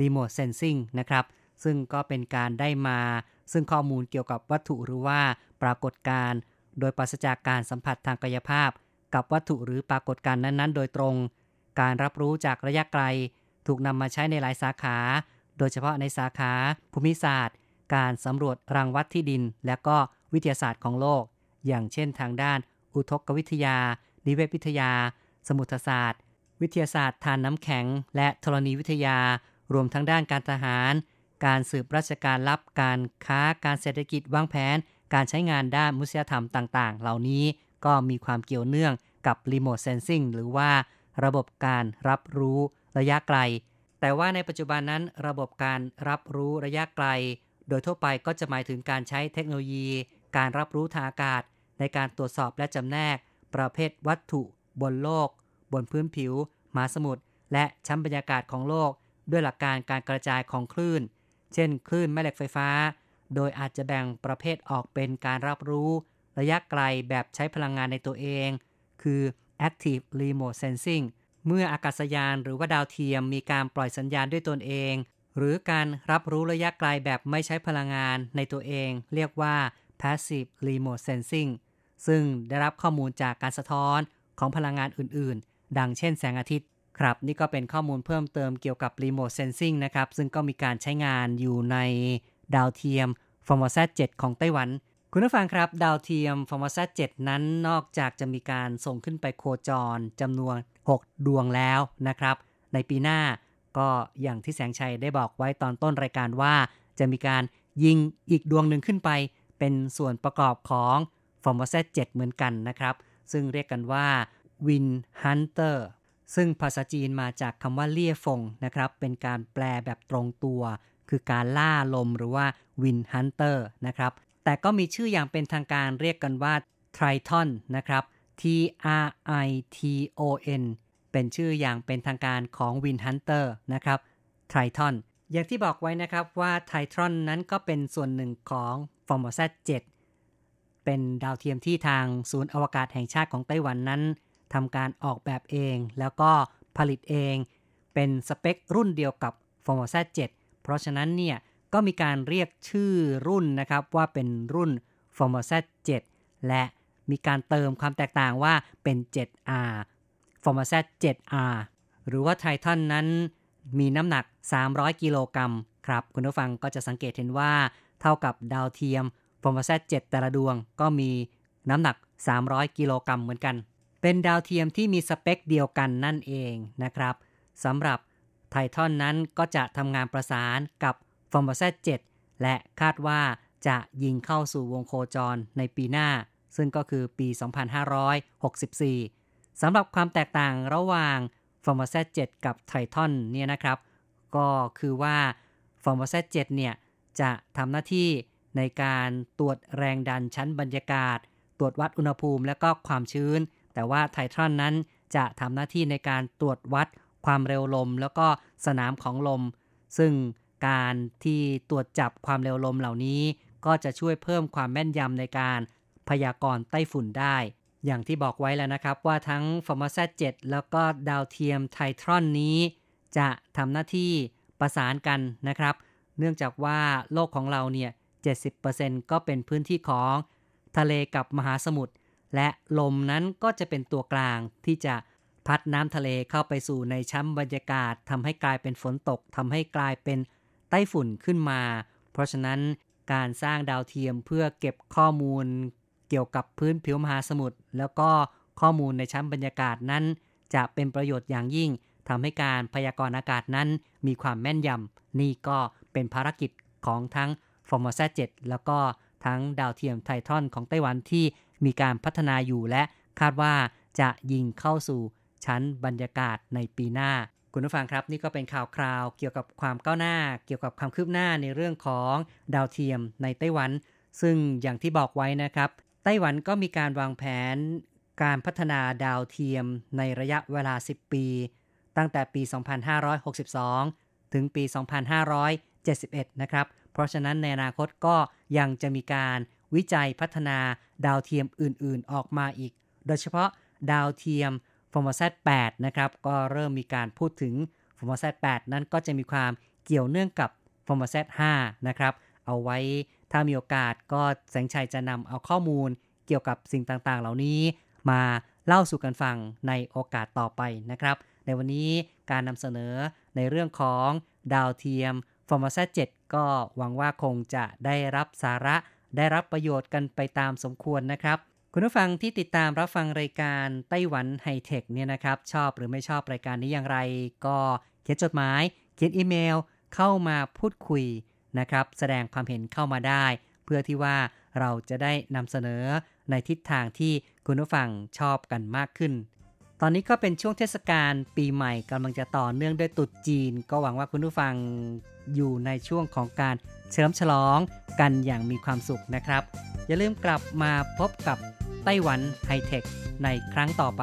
Remote Sensing นะครับ ซึ่งก็เป็นการได้มา ซึ่งข้อมูลเกี่ยวกับวัตถุหรือว่าปรากฏการณ์โดยปราศจากการสัมผัสทางกายภาพ กับวัตถุหรือปรากฏการณ์นั้นๆ โดยตรง การรับรู้จากระยะไกล ถูกนำมาใช้ในหลายสาขา โดยเฉพาะในสาขา ภูมิศาสตร์ การสำรวจรังวัดที่ดิน และก็ วิทยาศาสตร์ของโลก อย่างเช่นทางด้าน อุทกวิทยา นิเวศวิทยา สมุทรศาสตร์ วิทยาศาสตร์ทานน้ำแข็ง และธรณีวิทยา รวมทั้งด้านการทหาร การสืบราชการลับ การค้า การเศรษฐกิจวางแผน การใช้งานด้านมุสยธรรมต่างๆ เหล่านี้ก็มีความเกี่ยวเนื่องกับ Remote Sensing หรือว่าระบบการรับรู้ระยะไกล แต่ว่าในปัจจุบันนั้น ระบบการรับรู้ระยะไกล โดยทั่วไปก็จะหมายถึงการใช้เทคโนโลยี การรับรู้ทางอากาศ ในการตรวจสอบและจำแนก ประเภทวัตถุ บนโลก บนพื้นผิวมหาสมุทรและชั้นบรรยากาศของโลก ด้วยหลักการการกระจายของคลื่น เช่น คลื่นแม่เหล็กไฟฟ้า โดยอาจจะแบ่งประเภทออกเป็นการรับรู้ ระยะไกลแบบใช้พลังงานในตัวเอง คือ Active Remote Sensing เมื่ออากาศยานหรือว่าดาวเทียมมีการปล่อยสัญญาณด้วยตนเอง หรือการรับรู้ระยะไกลแบบไม่ใช้พลังงานในตัวเอง เรียกว่า Passive Remote Sensing ซึ่งได้รับข้อมูลจากการสะท้อนของพลังงานอื่นๆ ดังเช่นแสงอาทิตย์ ครับ นี่ก็เป็นข้อมูลเพิ่มเติมเกี่ยวกับ Remote Sensing นะครับ ซึ่งก็มีการใช้งานอยู่ในดาวเทียม f o r m o s a 7ของไต้หวัน คุณผู้ฟังครับ ดาวเทียม f o r m o s a 7นั้นนอกจากจะมีการส่งขึ้นไปโคจรจำนวน 6 ดวงแล้วนะครับ ในปีหน้าก็อย่างที่แสงชัยได้บอกไว้ตอนต้นรายการว่า จะมีการยิงอีกดวงหนึ่งขึ้นไป เป็นส่วนประกอบของ f o r m o s a 7เหมือนกันนะครับ ซึ่งเรียกกันว่า Win Hunter ซึ่งภาษาจีนมาจากคำว่าเลี่ยฟงนะครับ เป็นการแปลแบบตรงตัว คือการล่าลมหรือว่า Win Hunter นะครับ แต่ก็มีชื่ออย่างเป็นทางการเรียกกันว่า Triton นะครับ T R I T O N เป็นชื่ออย่างเป็นทางการของ Win Hunter นะครับ Triton อย่างที่บอกไว้นะครับว่า Triton นั้นก็เป็นส่วนหนึ่งของ f o r m o s a 7เป็นดาวเทียมที่ทางศูนย์อวกาศแห่งชาติของไต้หวันนั้นทำการออกแบบเอง แล้วก็ผลิตเอง เป็นสเปครุ่นเดียวกับ f o r m o s a 7เพราะฉะนั้นเนี่ยก็มีการเรียกชื่อรุ่นนะครับว่าเป็นรุ่น f o r m o s a 7และมีการเติมความแตกต่างว่าเป็น 7R f o r m o s a 7R หรือว่าไททันนั้น มีน้ำหนัก 300 กิโลกรัมครับ คุณผู้ฟังก็จะสังเกตเห็นว่า เท่ากับดาวเทียม f o r m o s a 7แต่ละดวงก็มีน้ำหนัก 300 กิโลกรัมเหมือนกัน เป็นดาวเทียมที่มีสเปคเดียวกันนั่นเองนะครับสำหรับไททอนนั้นก็จะทำงานประสานกับ f o r m o s a 7และคาดว่าจะยิงเข้าสู่วงโคจรในปีหน้า ซึ่งก็คือปี 2564 สำหรับความแตกต่างระหว่าง f o r m o s a 7กับไททอนเนี่ยนะครับ ก็คือว่า f o r m o s a 7เนี่ยจะทำหน้าที่ในการตรวจแรงดันชั้นบรรยากาศ ตรวจวัดอุณหภูมิและก็ความชื้น แต่ว่าไททอนนั้นจะทำหน้าที่ในการตรวจวัดความเร็วลม แล้วก็สนามของลม ซึ่งการที่ตรวจจับความเร็วลมเหล่านี้ ก็จะช่วยเพิ่มความแม่นยำในการพยากรณ์ไต้ฝุ่นได้ อย่างที่บอกไว้แล้วนะครับว่าทั้ง f o r m o s a 7 แล้วก็ดาวเทียมไททรอนนี้ จะทำหน้าที่ประสานกันนะครับ เนื่องจากว่าโลกของเราเนี่ย 70%ก็เป็นพื้นที่ของทะเลกับมหาสมุทรและลมนั้นก็จะเป็นตัวกลางที่จะพัดน้ำทะเลเข้าไปสู่ในชั้นบรรยากาศทำให้กลายเป็นฝนตกทำให้กลายเป็นไต้ฝุ่นขึ้นมา เพราะฉะนั้นการสร้างดาวเทียมเพื่อเก็บข้อมูล เกี่ยวกับพื้นผิวมหาสมุทรแล้วก็ข้อมูลในชั้นบรรยากาศนั้น จะเป็นประโยชน์อย่างยิ่งทำให้การพยากรณ์อากาศนั้นมีความแม่นยำนี่ก็เป็นภารกิจของทั้ง f o r m o s a 7 แล้วก็ทั้งดาวเทียมไททอนของไต้หวันที่มีการพัฒนาอยู่และคาดว่าจะยิงเข้าสู่ชั้นบรรยากาศในปีหน้า คุณผู้ฟังครับ นี่ก็เป็นข่าวคราวเกี่ยวกับความก้าวหน้า เกี่ยวกับความคืบหน้าในเรื่องของดาวเทียมในไต้หวัน ซึ่งอย่างที่บอกไว้นะครับ ไต้หวันก็มีการวางแผนการพัฒนาดาวเทียมในระยะเวลา 10 ปี ตั้งแต่ปี 2562 ถึงปี 2571 นะครับ เพราะฉะนั้นในอนาคตก็ยังจะมีการวิจัยพัฒนาดาวเทียมอื่นๆ ออกมาอีก โดยเฉพาะดาวเทียม f o r m o s a 8นะครับ ก็เริ่มมีการพูดถึง f o r m o s a 8นั้นก็จะมีความเกี่ยวเนื่องกับ f o r m o s a 5นะครับ เอาไว้ ถ้ามีโอกาสก็แสงชัยจะนำเอาข้อมูลเกี่ยวกับสิ่งต่างๆ เหล่านี้มาเล่าสู่กันฟังในโอกาสต่อไปนะครับ ในวันนี้การนำเสนอในเรื่องของดาวเทียม f o r m o s a 7ก็หวังว่าคงจะได้รับสาระได้รับประโยชน์กันไปตามสมควรนะครับ คุณผู้ฟังที่ติดตามรับฟังรายการไต้หวันไฮเทคเนี่ยนะครับ ชอบหรือไม่ชอบรายการนี้อย่างไร ก็เขียนจดหมาย เขียนอีเมล เข้ามาพูดคุย นะครับ แสดงความเห็นเข้ามาได้ เพื่อที่ว่าเราจะได้นำเสนอในทิศทางที่คุณผู้ฟังชอบกันมากขึ้น ตอนนี้ก็เป็นช่วงเทศกาลปีใหม่กำลังจะต่อเนื่องด้วยตุดจีน ก็หวังว่าคุณผู้ฟังอยู่ในช่วงของการเฉลิมฉลองกันอย่างมีความสุขนะครับ อย่าลืมกลับมาพบกับไต้หวันไฮเทคในครั้งต่อไป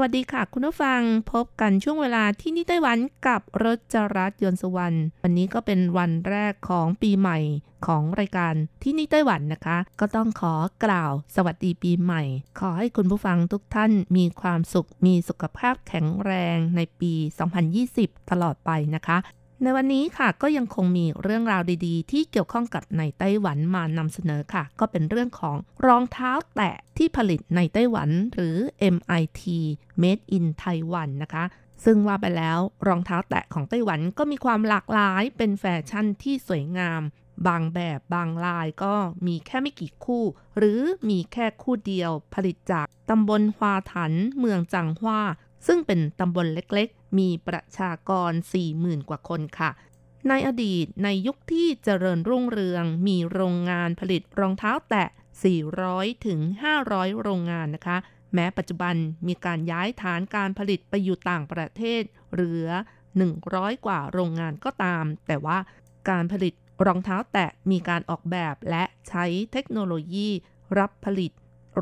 วัสดีค่ะ คุณผู้ฟังพบกันช่วงเวลาที่นี่ไต้หวันกับรถจรัสยนสวรรค์วันนี้ก็เป็นวันแรกของปีใหม่ของรายการที่นี่ไต้หวันนะคะ ก็ต้องขอกล่าวสวัสดีปีใหม่ ขอให้คุณผู้ฟังทุกท่านมีความสุขมีสุขภาพแข็งแรงในปี 2020 ตลอดไปนะคะ ในวันนี้ค่ะก็ยังคงมีเรื่องราวดีๆ ที่เกี่ยวข้องกับในไต้หวันมานำเสนอค่ะ ก็เป็นเรื่องของรองเท้าแตะที่ผลิตในไต้หวัน หรือ MIT Made in Taiwan นะคะ ซึ่งว่าไปแล้วรองเท้าแตะของไต้หวันก็มีความหลากหลายเป็นแฟชั่นที่สวยงาม บางแบบบางลายก็มีแค่ไม่กี่คู่ หรือมีแค่คู่เดียวผลิตจากตำบลฮวาถัน เมืองจังหวาซึ่งเป็นตำบลเล็กๆ มีประชากร 40,000 กว่าคนค่ะ ในอดีตในยุคที่เจริญรุ่งเรือง มีโรงงานผลิตรองเท้าแตะ 400 ถึง 500 โรงงานนะคะ แม้ปัจจุบันมีการย้ายฐานการผลิตไปอยู่ต่างประเทศ เหลือ 100 กว่าโรงงานก็ตาม แต่ว่าการผลิตรองเท้าแตะมีการออกแบบและใช้เทคโนโลยีรับผลิต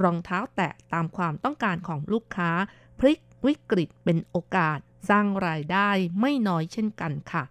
รองเท้าแตะตามความต้องการของลูกค้า พลิกวิกฤตเป็นโอกาส สร้างรายได้ไม่น้อยเช่นกันค่ะ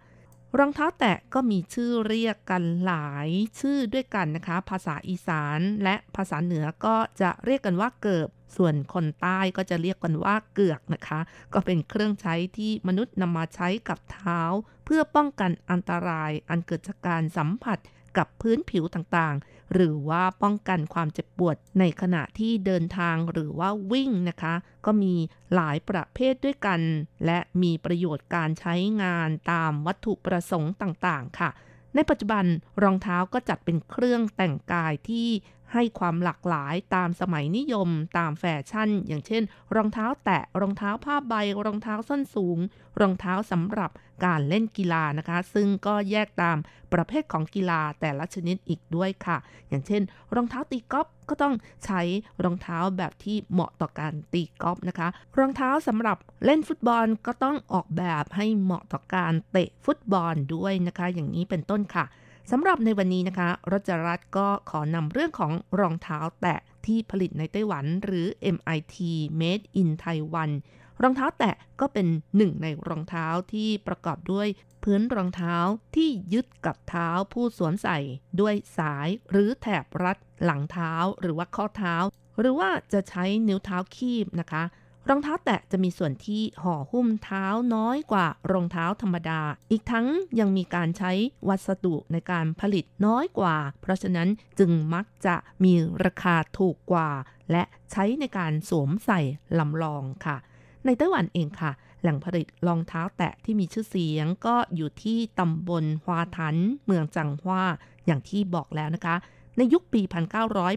รองเท้าแตะก็มีชื่อเรียกกันหลายชื่อด้วยกันนะคะ ภาษาอีสานและภาษาเหนือก็จะเรียกกันว่าเกิบ ส่วนคนใต้ก็จะเรียกกันว่าเกือกนะคะ ก็เป็นเครื่องใช้ที่มนุษย์นำมาใช้กับเท้า เพื่อป้องกันอันตรายอันเกิดจากการสัมผัส กับพื้นผิวต่างๆ หรือว่าป้องกันความเจ็บปวดในขณะที่เดินทางหรือว่าวิ่งนะคะ ก็มีหลายประเภทด้วยกัน และมีประโยชน์การใช้งานตามวัตถุประสงค์ต่างๆ ค่ะ ในปัจจุบันรองเท้าก็จัดเป็นเครื่องแต่งกายที่ ให้ความหลากหลายตามสมัยนิยมตามแฟชั่น อย่างเช่น รองเท้าแตะรองเท้าผ้าใบ รองเท้าส้นสูง รองเท้าสำหรับการเล่นกีฬานะคะ ซึ่งก็แยกตามประเภทของกีฬาแต่ละชนิดอีกด้วยค่ะ อย่างเช่น รองเท้าตีกอล์ฟก็ต้องใช้รองเท้าแบบที่เหมาะต่อการตีกอล์ฟนะคะ รองเท้าสำหรับเล่นฟุตบอลก็ต้องออกแบบให้เหมาะต่อการเตะฟุตบอลด้วยนะคะ อย่างนี้เป็นต้นค่ะ สำหรับในวันนี้นะคะรจรัตก็ขอนำเรื่องของรองเท้าแตะที่ผลิตในไต้หวันหรือ MIT Made in Taiwan รองเท้าแตะก็เป็นหนึ่งในรองเท้าที่ประกอบด้วยพื้นรองเท้าที่ยึดกับเท้าผู้สวมใส่ ด้วยสายหรือแถบรัดหลังเท้าหรือว่าข้อเท้า หรือว่าจะใช้นิ้วเท้าคีบนะคะ รองเท้าแตะจะมีส่วนที่ห่อหุ้มเท้าน้อยกว่ารองเท้าธรรมดา อีกทั้งยังมีการใช้วัสดุในการผลิตน้อยกว่า เพราะฉะนั้นจึงมักจะมีราคาถูกกว่า และใช้ในการสวมใส่ลำลองค่ะ ในไต้หวันเองค่ะ แหล่งผลิตรองเท้าแตะที่มีชื่อเสียงก็อยู่ที่ตำบลฮวาทัน เมืองจังหว้าอย่างที่บอกแล้วนะคะ ในยุคปี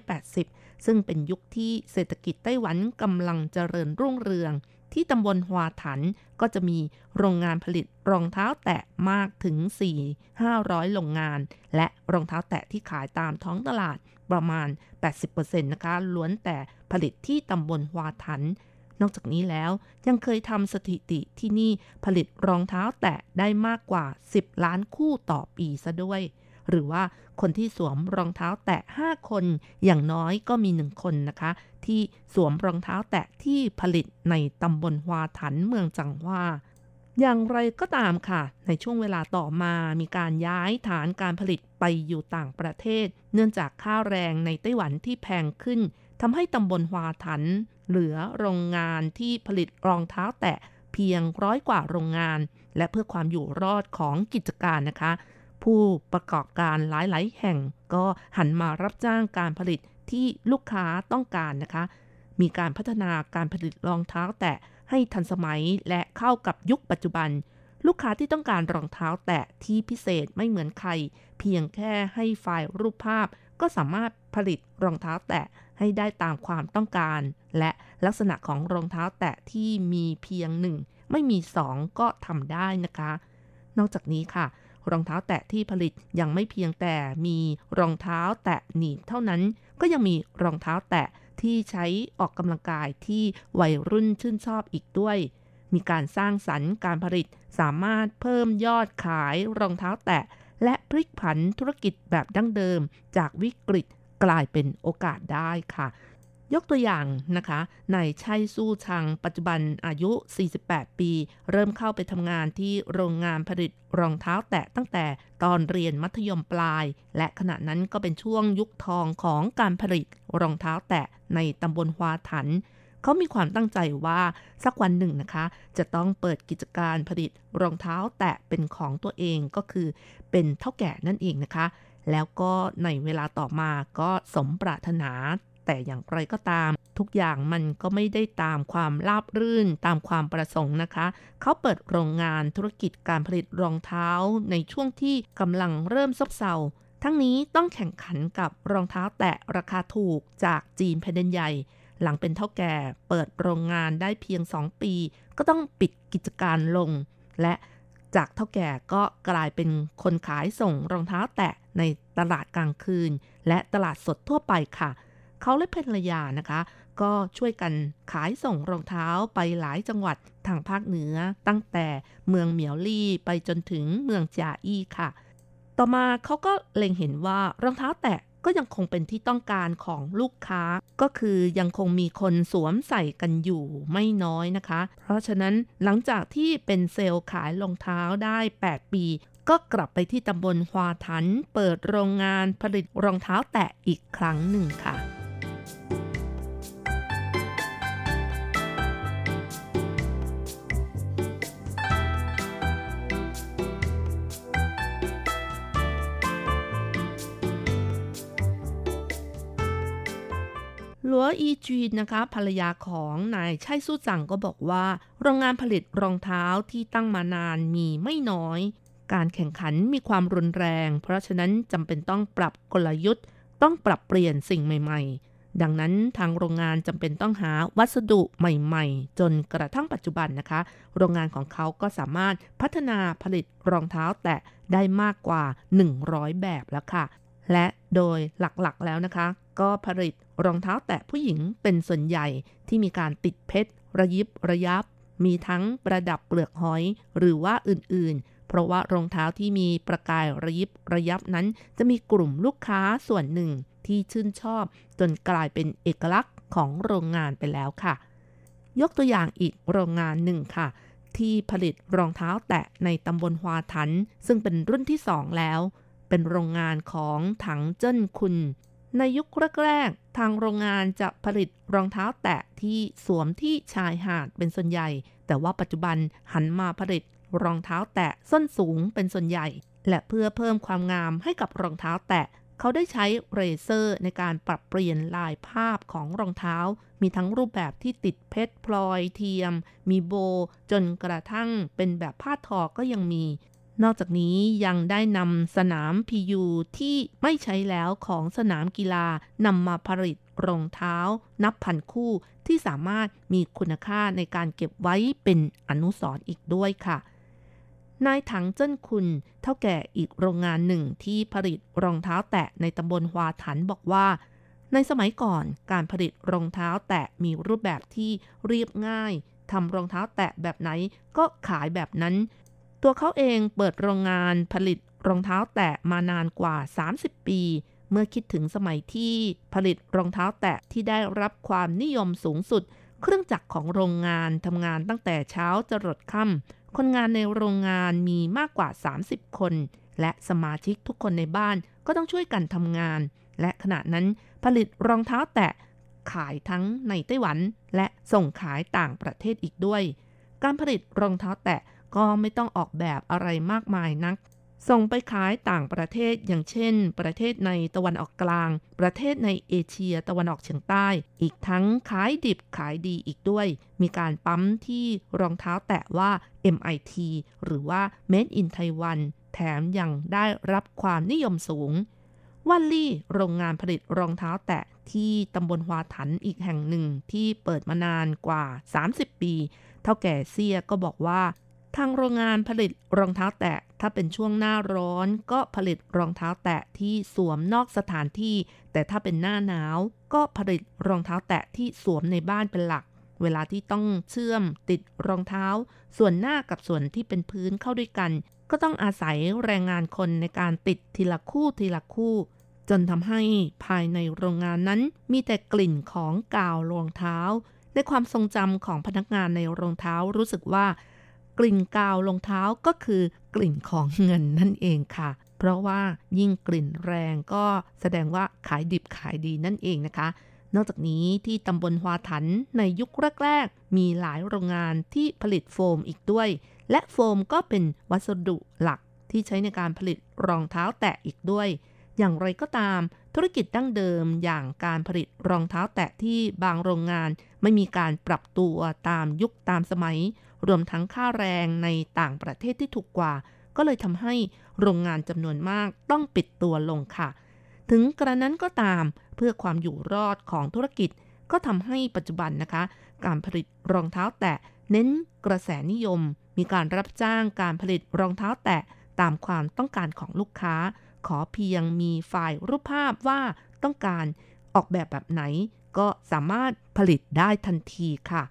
1980 ซึ่งเป็นยุคที่เศรษฐกิจไต้หวันกำลังเจริญรุ่งเรือง ที่ตำบลฮวถันก็จะมีโรงงานผลิตรองเท้าแตะมากถึง 4-500 โรงงาน และรองเท้าแตะที่ขายตามท้องตลาดประมาณ 80%นะคะล้วนแต่ผลิตที่ตำบลฮวถันนอกจากนี้แล้วยังเคยทำสถิติที่นี่ผลิตรองเท้าแตะได้มากกว่า 10 ล้านคู่ต่อปีซะด้วย หรือว่าคนที่สวมรองเท้าแตะ 5 คนอย่างน้อยก็มีหนึ่งคนนะคะ ที่สวมรองเท้าแตะที่ผลิตในตำบลฮวาถันเมืองจังหวาอย่างไรก็ตามค่ะ ในช่วงเวลาต่อมามีการย้ายฐานการผลิตไปอยู่ต่างประเทศ เนื่องจากค่าแรงในไต้หวันที่แพงขึ้นทำให้ตำบลฮวาถัน เหลือโรงงานที่ผลิตรองเท้าแตะเพียงร้อยกว่าโรงงาน และเพื่อความอยู่รอดของกิจการนะคะ ผู้ประกอบการหลายๆ แห่งก็หันมารับจ้างการผลิตที่ลูกค้าต้องการนะคะ มีการพัฒนาการผลิตรองเท้าแตะให้ทันสมัยและเข้ากับยุคปัจจุบัน ลูกค้าที่ต้องการรองเท้าแตะที่พิเศษไม่เหมือนใคร เพียงแค่ให้ไฟล์รูปภาพ ก็สามารถผลิตรองเท้าแตะให้ได้ตามความต้องการ และลักษณะของรองเท้าแตะที่มีเพียงหนึ่งไม่มีสองก็ทำได้นะคะ นอกจากนี้ค่ะ รองเท้าแตะที่ผลิตยังไม่เพียงแต่มีรองเท้าแตะหนีบเท่านั้น ก็ยังมีรองเท้าแตะที่ใช้ออกกำลังกายที่วัยรุ่นชื่นชอบอีกด้วย มีการสร้างสรรค์การผลิตสามารถเพิ่มยอดขายรองเท้าแตะ และพลิกผันธุรกิจแบบดั้งเดิม จากวิกฤตกลายเป็นโอกาสได้ค่ะ ยกตัวอย่างนะคะนายชัยสู้ชังปัจจุบันอายุ 48 ปี เริ่มเข้าไปทำงานที่โรงงานผลิตรองเท้าแตะตั้งแต่ตอนเรียนมัธยมปลาย และขณะนั้นก็เป็นช่วงยุคทองของการผลิตรองเท้าแตะในตำบลฮวาถัน เขามีความตั้งใจว่าสักวันหนึ่งนะคะ จะต้องเปิดกิจการผลิตรองเท้าแตะเป็นของตัวเองก็คือเป็นเท่าแก่นั่นเองนะคะแล้วก็ในเวลาต่อมาก็สมปรารถนา แต่อย่างไรก็ตาม ทุกอย่างมันก็ไม่ได้ตามความราบรื่นตามความประสงค์นะคะ เขาเปิดโรงงานธุรกิจการผลิตรองเท้าในช่วงที่กำลังเริ่มซบเซาทั้งนี้ต้องแข่งขันกับรองเท้าแตะราคาถูกจากจีนแผ่นดินใหญ่ หลังเป็นเท่าแก่เปิดโรงงานได้เพียง 2 ปี ก็ต้องปิดกิจการลง และจากเท่าแก่ก็กลายเป็นคนขายส่งรองเท้าแตะในตลาดกลางคืน และตลาดสดทั่วไปค่ะ เขาและภรรยานะคะ ก็ช่วยกันขายส่งรองเท้าไปหลายจังหวัดทางภาคเหนือ ตั้งแต่เมืองเหมียวลี่ไปจนถึงเมืองจาอี้ค่ะ ต่อมาเขาก็เล็งเห็นว่ารองเท้าแตะก็ยังคงเป็นที่ต้องการของลูกค้า ก็คือยังคงมีคนสวมใส่กันอยู่ไม่น้อยนะคะ เพราะฉะนั้นหลังจากที่เป็นเซลล์ขายรองเท้าได้ 8 ปี ก็กลับไปที่ตำบลฮวาทัน เปิดโรงงานผลิตรองเท้าแตะอีกครั้งหนึ่งค่ะ หลัวอีจีนนะคะภรรยาของนายชัยสู้จังก็บอกว่า โรงงานผลิตรองเท้าที่ตั้งมานานมีไม่น้อย การแข่งขันมีความรุนแรง เพราะฉะนั้นจำเป็นต้องปรับกลยุทธ์ ต้องปรับเปลี่ยนสิ่งใหม่ ๆ ดังนั้นทางโรงงานจำเป็นต้องหาวัสดุใหม่ ๆ จนกระทั่งปัจจุบันนะคะ โรงงานของเขาก็สามารถพัฒนาผลิตรองเท้าแตะได้มากกว่า 100 แบบแล้วค่ะ และโดยหลักๆแล้วนะคะ ก็ผลิต รองเท้าแตะผู้หญิงเป็นส่วนใหญ่ที่มีการติดเพชร ระยิบระยับ มีทั้งประดับเปลือกหอย หรือว่าอื่นๆ เพราะว่ารองเท้าที่มีประกายระยิบระยับนั้น จะมีกลุ่มลูกค้าส่วนหนึ่งที่ชื่นชอบ จนกลายเป็นเอกลักษณ์ของโรงงานไปแล้วค่ะ ยกตัวอย่างอีกโรงงานหนึ่งค่ะ ที่ผลิตรองเท้าแตะในตำบลฮวาทัน ซึ่งเป็นรุ่นที่สองแล้วเป็นโรงงานของถังเจิ้นคุณ ในยุคแรกๆ ทางโรงงานจะผลิตรองเท้าแตะที่สวมที่ชายหาดเป็นส่วนใหญ่ แต่ว่าปัจจุบันหันมาผลิตรองเท้าแตะส้นสูงเป็นส่วนใหญ่ และเพื่อเพิ่มความงามให้กับรองเท้าแตะ เขาได้ใช้เรเซอร์ในการปรับเปลี่ยนลายภาพของรองเท้า มีทั้งรูปแบบที่ติดเพชรพลอยเทียม มีโบ จนกระทั่งเป็นแบบผ้าทอก็ยังมี นอกจากนี้ยังได้นำสนาม PU ที่ไม่ใช้แล้วของสนามกีฬานำมาผลิตรองเท้า นับพันคู่ที่สามารถมีคุณค่าในการเก็บไว้เป็นอนุสรณ์อีกด้วยค่ะนายถังเจิ้นคุณเท่าแก่อีกโรงงานหนึ่งที่ผลิตรองเท้าแตะในตำบลฮวาถันบอกว่า ในสมัยก่อนการผลิตรองเท้าแตะมีรูปแบบที่เรียบง่ายทำรองเท้าแตะแบบไหนก็ขายแบบนั้น ตัวเขาเองเปิดโรงงานผลิตรองเท้าแตะมานานกว่า 30 ปี เมื่อคิดถึงสมัยที่ผลิตรองเท้าแตะที่ได้รับความนิยมสูงสุด เครื่องจักรของโรงงานทำงานตั้งแต่เช้าจรดค่ำคนงานในโรงงานมีมากกว่า 30 คน และสมาชิกทุกคนในบ้านก็ต้องช่วยกันทำงาน และขณะนั้นผลิตรองเท้าแตะขายทั้งในไต้หวัน และส่งขายต่างประเทศอีกด้วย การผลิตรองเท้าแตะ ก็ไม่ต้องออกแบบอะไรมากมายนัก ส่งไปขายต่างประเทศอย่างเช่น ประเทศในตะวันออกกลาง ประเทศในเอเชียตะวันออกเฉียงใต้ อีกทั้งขายดิบขายดีอีกด้วย มีการปั๊มที่รองเท้าแตะว่า MIT หรือว่า Made in Taiwan แถมยังได้รับความนิยมสูงวันลี่โรงงานผลิตรองเท้าแตะที่ตำบลฮวาถันอีกแห่งหนึ่งที่เปิดมานานกว่า 30 ปี เท่าแก่เซียก็บอกว่า ทางโรงงานผลิตรองเท้าแตะ ถ้าเป็นช่วงหน้าร้อนก็ผลิตรองเท้าแตะที่สวมนอกสถานที่ แต่ถ้าเป็นหน้าหนาวก็ผลิตรองเท้าแตะที่สวมในบ้านเป็นหลัก เวลาที่ต้องเชื่อมติดรองเท้า ส่วนหน้ากับส่วนที่เป็นพื้นเข้าด้วยกัน ก็ต้องอาศัยแรงงานคนในการติดทีละคู่ทีละคู่ จนทำให้ภายในโรงงานนั้นมีแต่กลิ่นของกาวรองเท้า ในความทรงจำของพนักงานในรองเท้ารู้สึกว่า กลิ่นกาวรองเท้าก็คือกลิ่นของเงินนั่นเองค่ะ เพราะว่ายิ่งกลิ่นแรงก็แสดงว่าขายดิบขายดีนั่นเองนะคะ นอกจากนี้ที่ตำบลฮวาถันในยุคแรกๆ มีหลายโรงงานที่ผลิตโฟมอีกด้วย และโฟมก็เป็นวัสดุหลักที่ใช้ในการผลิตรองเท้าแตะอีกด้วย อย่างไรก็ตามธุรกิจดั้งเดิมอย่างการผลิตรองเท้าแตะที่บางโรงงาน ไม่มีการปรับตัวตามยุคตามสมัย รวมทั้งค่าแรงในต่างประเทศที่ถูกกว่า ก็เลยทำให้โรงงานจำนวนมากต้องปิดตัวลงค่ะ ถึงกระนั้นก็ตามเพื่อความอยู่รอดของธุรกิจ ก็ทำให้ปัจจุบันนะคะ การผลิตรองเท้าแตะ เน้นกระแสนิยม มีการรับจ้างการผลิตรองเท้าแตะตามความต้องการของลูกค้า ขอเพียงมีไฟล์รูปภาพว่าต้องการออกแบบแบบไหนก็สามารถผลิตได้ทันทีค่ะ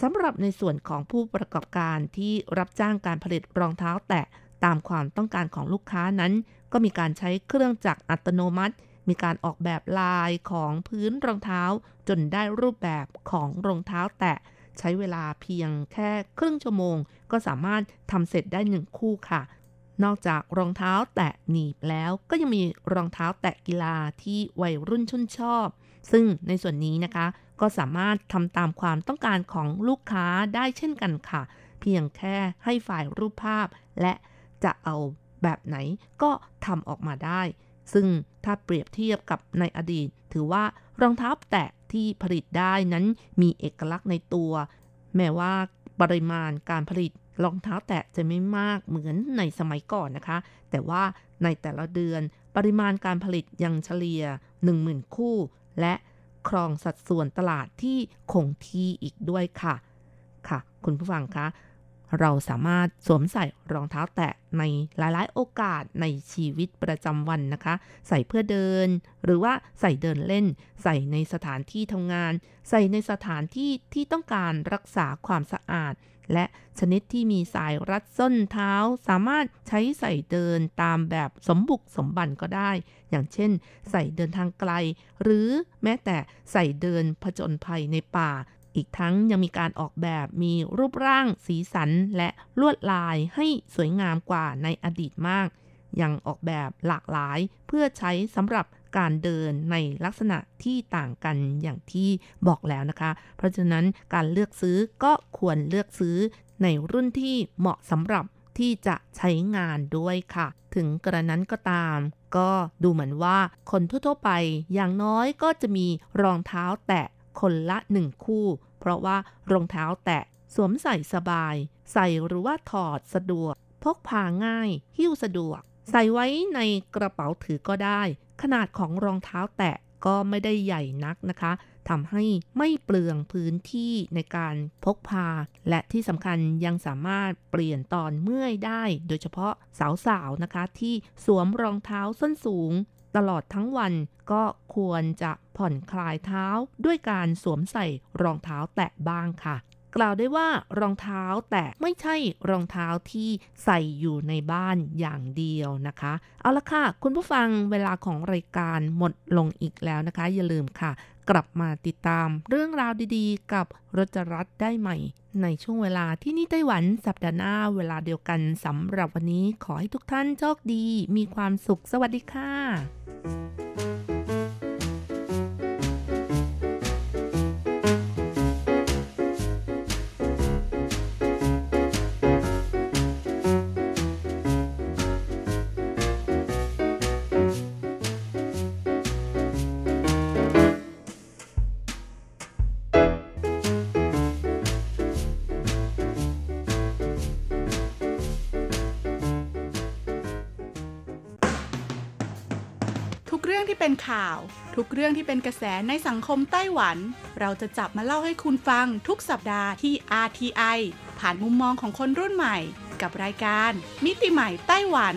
สำหรับในส่วนของผู้ประกอบการที่รับจ้างการผลิตรองเท้าแตะตามความต้องการของลูกค้านั้น ก็มีการใช้เครื่องจักรอัตโนมัติ มีการออกแบบลายของพื้นรองเท้า จนได้รูปแบบของรองเท้าแตะ ใช้เวลาเพียงแค่ครึ่งชั่วโมง ก็สามารถทำเสร็จได้หนึ่งคู่ค่ะนอกจากรองเท้าแตะหนีบแล้วก็ยังมีรองเท้าแตะกีฬาที่วัยรุ่นชุ่นชอบ ซึ่งในส่วนนี้นะคะ ก็สามารถทำตามความต้องการของลูกค้าได้เช่นกันค่ะ เพียงแค่ให้ฝ่ายรูปภาพ และจะเอาแบบไหนก็ทำออกมาได้ ซึ่งถ้าเปรียบเทียบกับในอดีต ถือว่ารองเท้าแตะที่ผลิตได้นั้นมีเอกลักษณ์ในตัว แม้ว่าปริมาณการผลิตรองเท้าแตะจะไม่มากเหมือนในสมัยก่อนนะคะ แต่ว่าในแต่ละเดือนปริมาณการผลิตยังเฉลี่ย 10,000 คู่ และ ครองสัดส่วนตลาดที่คงที่อีกด้วยค่ะ ค่ะ คุณผู้ฟังคะเราสามารถสวมใส่รองเท้าแตะในหลาย ๆ โอกาสในชีวิตประจำวันนะคะ ใส่เพื่อเดิน หรือว่าใส่เดินเล่น ใส่ในสถานที่ทำงาน ใส่ในสถานที่ที่ต้องการรักษาความสะอาด และชนิดที่มีสายรัดส้นเท้า สามารถใช้ใส่เดินตามแบบสมบุกสมบันก็ได้ อย่างเช่น ใส่เดินทางไกล หรือแม้แต่ใส่เดินผจญภัยในป่า อีกทั้งยังมีการออกแบบมีรูปร่าง สีสัน และลวดลายให้สวยงามกว่าในอดีตมาก ยังออกแบบหลากหลายเพื่อใช้สำหรับ การเดินในลักษณะที่ต่างกันอย่างที่บอกแล้วนะคะ เพราะฉะนั้นการเลือกซื้อก็ควรเลือกซื้อในรุ่นที่เหมาะสำหรับที่จะใช้งานด้วยค่ะ ถึงกระนั้นก็ตาม ก็ดูเหมือนว่าคนทั่วๆไปอย่างน้อยก็จะมีรองเท้าแตะคนละหนึ่งคู่ เพราะว่ารองเท้าแตะสวมใส่สบาย ใส่หรือว่าถอดสะดวก พกพาง่าย หิ้วสะดวก ใส่ไว้ในกระเป๋าถือก็ได้ ขนาดของรองเท้าแตะก็ไม่ได้ใหญ่นักนะคะทำให้ไม่เปลืองพื้นที่ในการพกพา และที่สำคัญยังสามารถเปลี่ยนตอนเมื่อยได้ โดยเฉพาะสาวๆนะคะ ที่สวมรองเท้าส้นสูง ตลอดทั้งวันก็ควรจะผ่อนคลายเท้าด้วยการสวมใส่รองเท้าแตะบ้างค่ะ กล่าวได้ว่ารองเท้าแตะไม่ใช่รองเท้าที่ใส่อยู่ในบ้านอย่างเดียวนะคะ เอาละค่ะ คุณผู้ฟังเวลาของรายการหมดลงอีกแล้วนะคะ อย่าลืมค่ะ กลับมาติดตามเรื่องราวดีๆ กับรจรัสได้ใหม่ ในช่วงเวลาที่นี่ไต้หวันสัปดาห์หน้าเวลาเดียวกันสำหรับวันนี้ขอให้ทุกท่านโชคดี มีความสุขสวัสดีค่ะ รื่องที่เป็นข่าว ทุกเรื่องที่เป็นกระแสในสังคมไต้หวัน เราจะจับมาเล่าให้คุณฟังทุกสัปดาห์ที่ RTI ผ่านมุมมองของคนรุ่นใหม่ กับรายการ มิติใหม่ไต้หวัน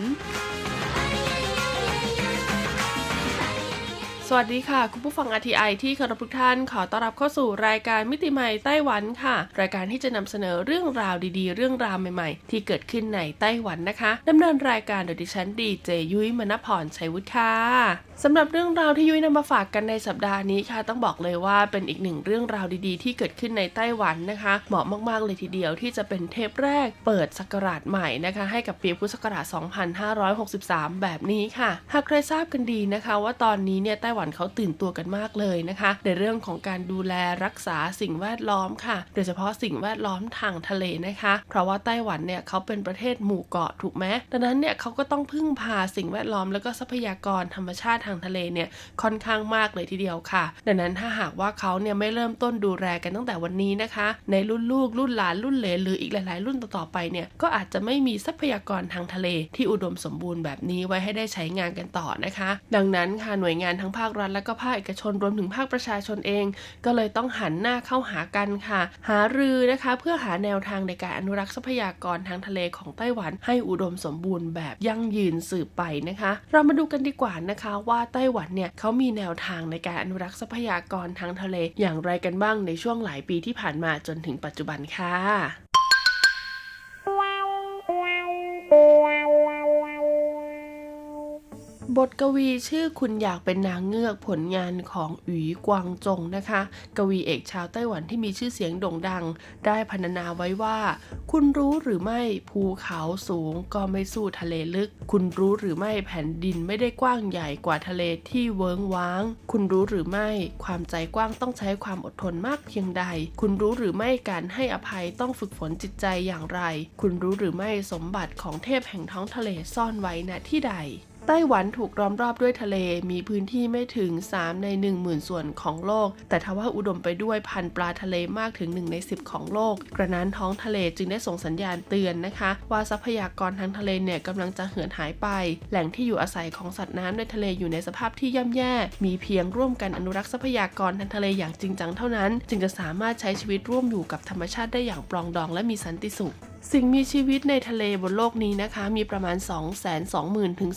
สวัสดีค่ะ คุณผู้ฟัง RTI ที่เคารพทุกท่านขอต้อนรับเข้าสู่รายการมิติใหม่ไต้หวันค่ะ รายการที่จะนำเสนอเรื่องราวดีๆ เรื่องราวใหม่ๆ ที่เกิดขึ้นในไต้หวันนะคะดำเนินรายการโดยดิฉันดีเจยุ้ยมณพรชัยวุฒิค่ะสำหรับเรื่องราวที่ยุ้ยนำมาฝากกันในสัปดาห์นี้ค่ะ ต้องบอกเลยว่าเป็นอีกหนึ่งเรื่องราวดีๆ ที่เกิดขึ้นในไต้หวันนะคะ เหมาะมากๆเลยทีเดียวที่จะเป็นเทปแรกเปิดศักราชใหม่นะคะ ให้กับปีพุทธศักราช 2563 แบบนี้ค่ะ หากใครทราบกันดีนะคะ ว่าตอนนี้เนี่ยไต้หวันเขาตื่นตัวกันมากเลยนะคะ ในเรื่องของการดูแลรักษาสิ่งแวดล้อมค่ะ โดยเฉพาะสิ่งแวดล้อมทางทะเลนะคะ เพราะว่าไต้หวันเนี่ยเขาเป็นประเทศหมู่เกาะถูกไหมดังนั้นเนี่ยเขาก็ต้องพึ่งพาสิ่งแวดล้อมแล้วก็ทรัพยากรธรรมชาติทางทะเลเนี่ยค่อนข้างมากเลยทีเดียวค่ะ ดังนั้นถ้าหากว่าเขาเนี่ยไม่เริ่มต้นดูแลกันตั้งแต่วันนี้นะคะ ในรุ่นลูกรุ่นหลานรุ่นเหลนหรืออีกหลาย ๆ รุ่นต่อๆไปเนี่ยก็อาจจะไม่มีทรัพยากรทางทะเลที่อุดมสมบูรณ์แบบนี้ไว้ให้ได้ใช้งานกันต่อนะคะ ดังนั้นค่ะหน่วยงานทั้งภาครัฐและก็ภาคเอกชนรวมถึงภาคประชาชนเอง ก็เลยต้องหันหน้าเข้าหากันค่ะ หารือนะคะ เพื่อหาแนวทางในการอนุรักษ์ทรัพยากรทางทะเลของไต้หวัน ให้อุดมสมบูรณ์แบบยั่งยืนสืบไปนะคะ เรามาดูกันดีกว่านะคะว่าาไต้หวันเนี่ยเขามีแนวทางในการอนุรักษ์ทรัพยากรทางทะเลอย่างไรกันบ้างในช่วงหลายปีที่ผ่านมาจนถึงปัจจุบันค่ะ บทกวีชื่อคุณอยากเป็นนางเงือกผลงานของอุ๋ยกวางจงนะคะ กวีเอกชาวไต้หวันที่มีชื่อเสียงโด่งดัง ได้พรรณนาไว้ว่า คุณรู้หรือไม่ภูเขาสูงก็ไม่สู้ทะเลลึก คุณรู้หรือไม่แผ่นดินไม่ได้กว้างใหญ่กว่าทะเลที่เวิงว้าง คุณรู้หรือไม่ความใจกว้างต้องใช้ความอดทนมากเพียงใด คุณรู้หรือไม่การให้อภัยต้องฝึกฝนจิตใจอย่างไร คุณรู้หรือไม่สมบัติของเทพแห่งท้องทะเลซ่อนไว้ณที่ใด ไต้หวันถูกล้อมรอบด้วยทะเลมีพื้นที่ไม่ถึง 3 ใน 10,000 ส่วนของโลก แต่ทว่าอุดมไปด้วยพันปลาทะเลมากถึง 1 ใน 10 ของโลก กระนั้นท้องทะเลจึงได้ส่งสัญญาณเตือนนะคะ ว่าทรัพยากรทางทะเลเนี่ยกำลังจะเหือนหายไป แหล่งที่อยู่อาศัยของสัตว์น้ำในทะเลอยู่ในสภาพที่ย่ำแย่ มีเพียงร่วมกันอนุรักษ์ทรัพยากรทางทะเลอย่างจริงจังเท่านั้น จึงจะสามารถใช้ชีวิตร่วมอยู่กับธรรมชาติได้อย่างปลองดองและมีสันติสุข สิ่งมีชีวิตในทะเลบนโลกนี้นะคะ มีประมาณ 220,000ถึง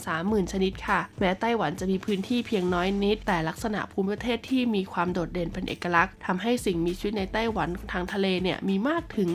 230,000 ชนิดค่ะ แม้ไต้หวันจะมีพื้นที่เพียงน้อยนิด แต่ลักษณะภูมิประเทศที่มีความโดดเด่นเป็นเอกลักษณ์ทำให้สิ่งมีชีวิตในไต้หวันทางทะเลเนี่ยมีมากถึง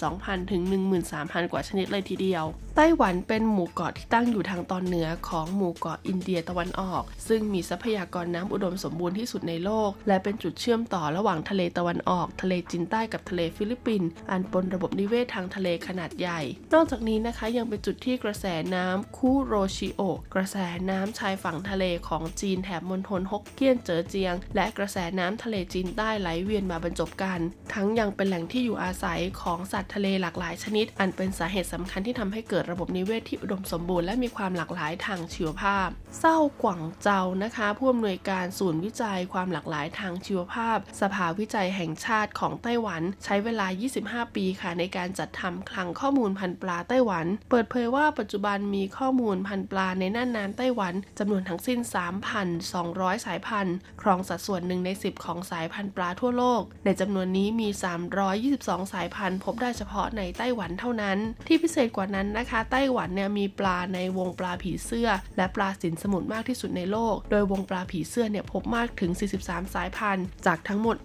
12,000 ถึง 13,000 กว่าชนิดเลยทีเดียว ไต้หวันเป็นหมู่เกาะที่ตั้งอยู่ทางตอนเหนือของหมู่เกาะอินเดียตะวันออก ซึ่งมีทรัพยากรน้ำอุดมสมบูรณ์ที่สุดในโลก และเป็นจุดเชื่อมต่อระหว่างทะเลตะวันออก ทะเลจีนใต้กับทะเลฟิลิปปินส์อันเป็นระบบนิเวศทางทะเลขนาดใหญ่ นอกจากนี้นะคะยังเป็นจุดที่กระแสน้ำคูโรชิโอกระแสน้ำชายฝั่งทะเลของจีนแถบมณฑลฮกเกี้ยนเจ้อเจียง และกระแสน้ำทะเลจีนใต้ไหลเวียนมาบรรจบกัน ทั้งยังเป็นแหล่งที่อยู่อาศัยของสัตว์ทะเลหลากหลายชนิด อันเป็นสาเหตุสำคัญที่ทำให้เกิดระบบนิเวศที่อุดมสมบูรณ์และมีความหลากหลายทางชีวภาพ เศร้ากว่างเจานะคะ ผู้อำนวยการศูนย์วิจัยความหลากหลายทางชีวภาพ สภาวิจัยแห่งชาติของไต้หวัน ใช้เวลา 25 ปีค่ะในการจัดทำคลังข้อมูลพันธุ์ปลาไต้หวัน เปิดเผยว่าปัจจุบันมีข้อมูลพันธุ์ปลาในน่านน้ำไต้หวันจำนวนทั้งสิ้น 3,200 สายพันธุ์ ครองสัดส่วนหนึ่งใน 10 ของสายพันธุ์ปลาทั่วโลก ในจำนวนนี้มี 322 สายพันธุ์ พบได้เฉพาะในไต้หวันเท่านั้น ที่พิเศษกว่านั้นนะคะไต้หวันเนี่ยมีปลาในวงปลาผีเสื้อ และปลาสินสมุทรมากที่สุดในโลก โดยวงปลาผีเสื้อเนี่ยพบมากถึง 43 สายพันธุ์ จากทั้งหมด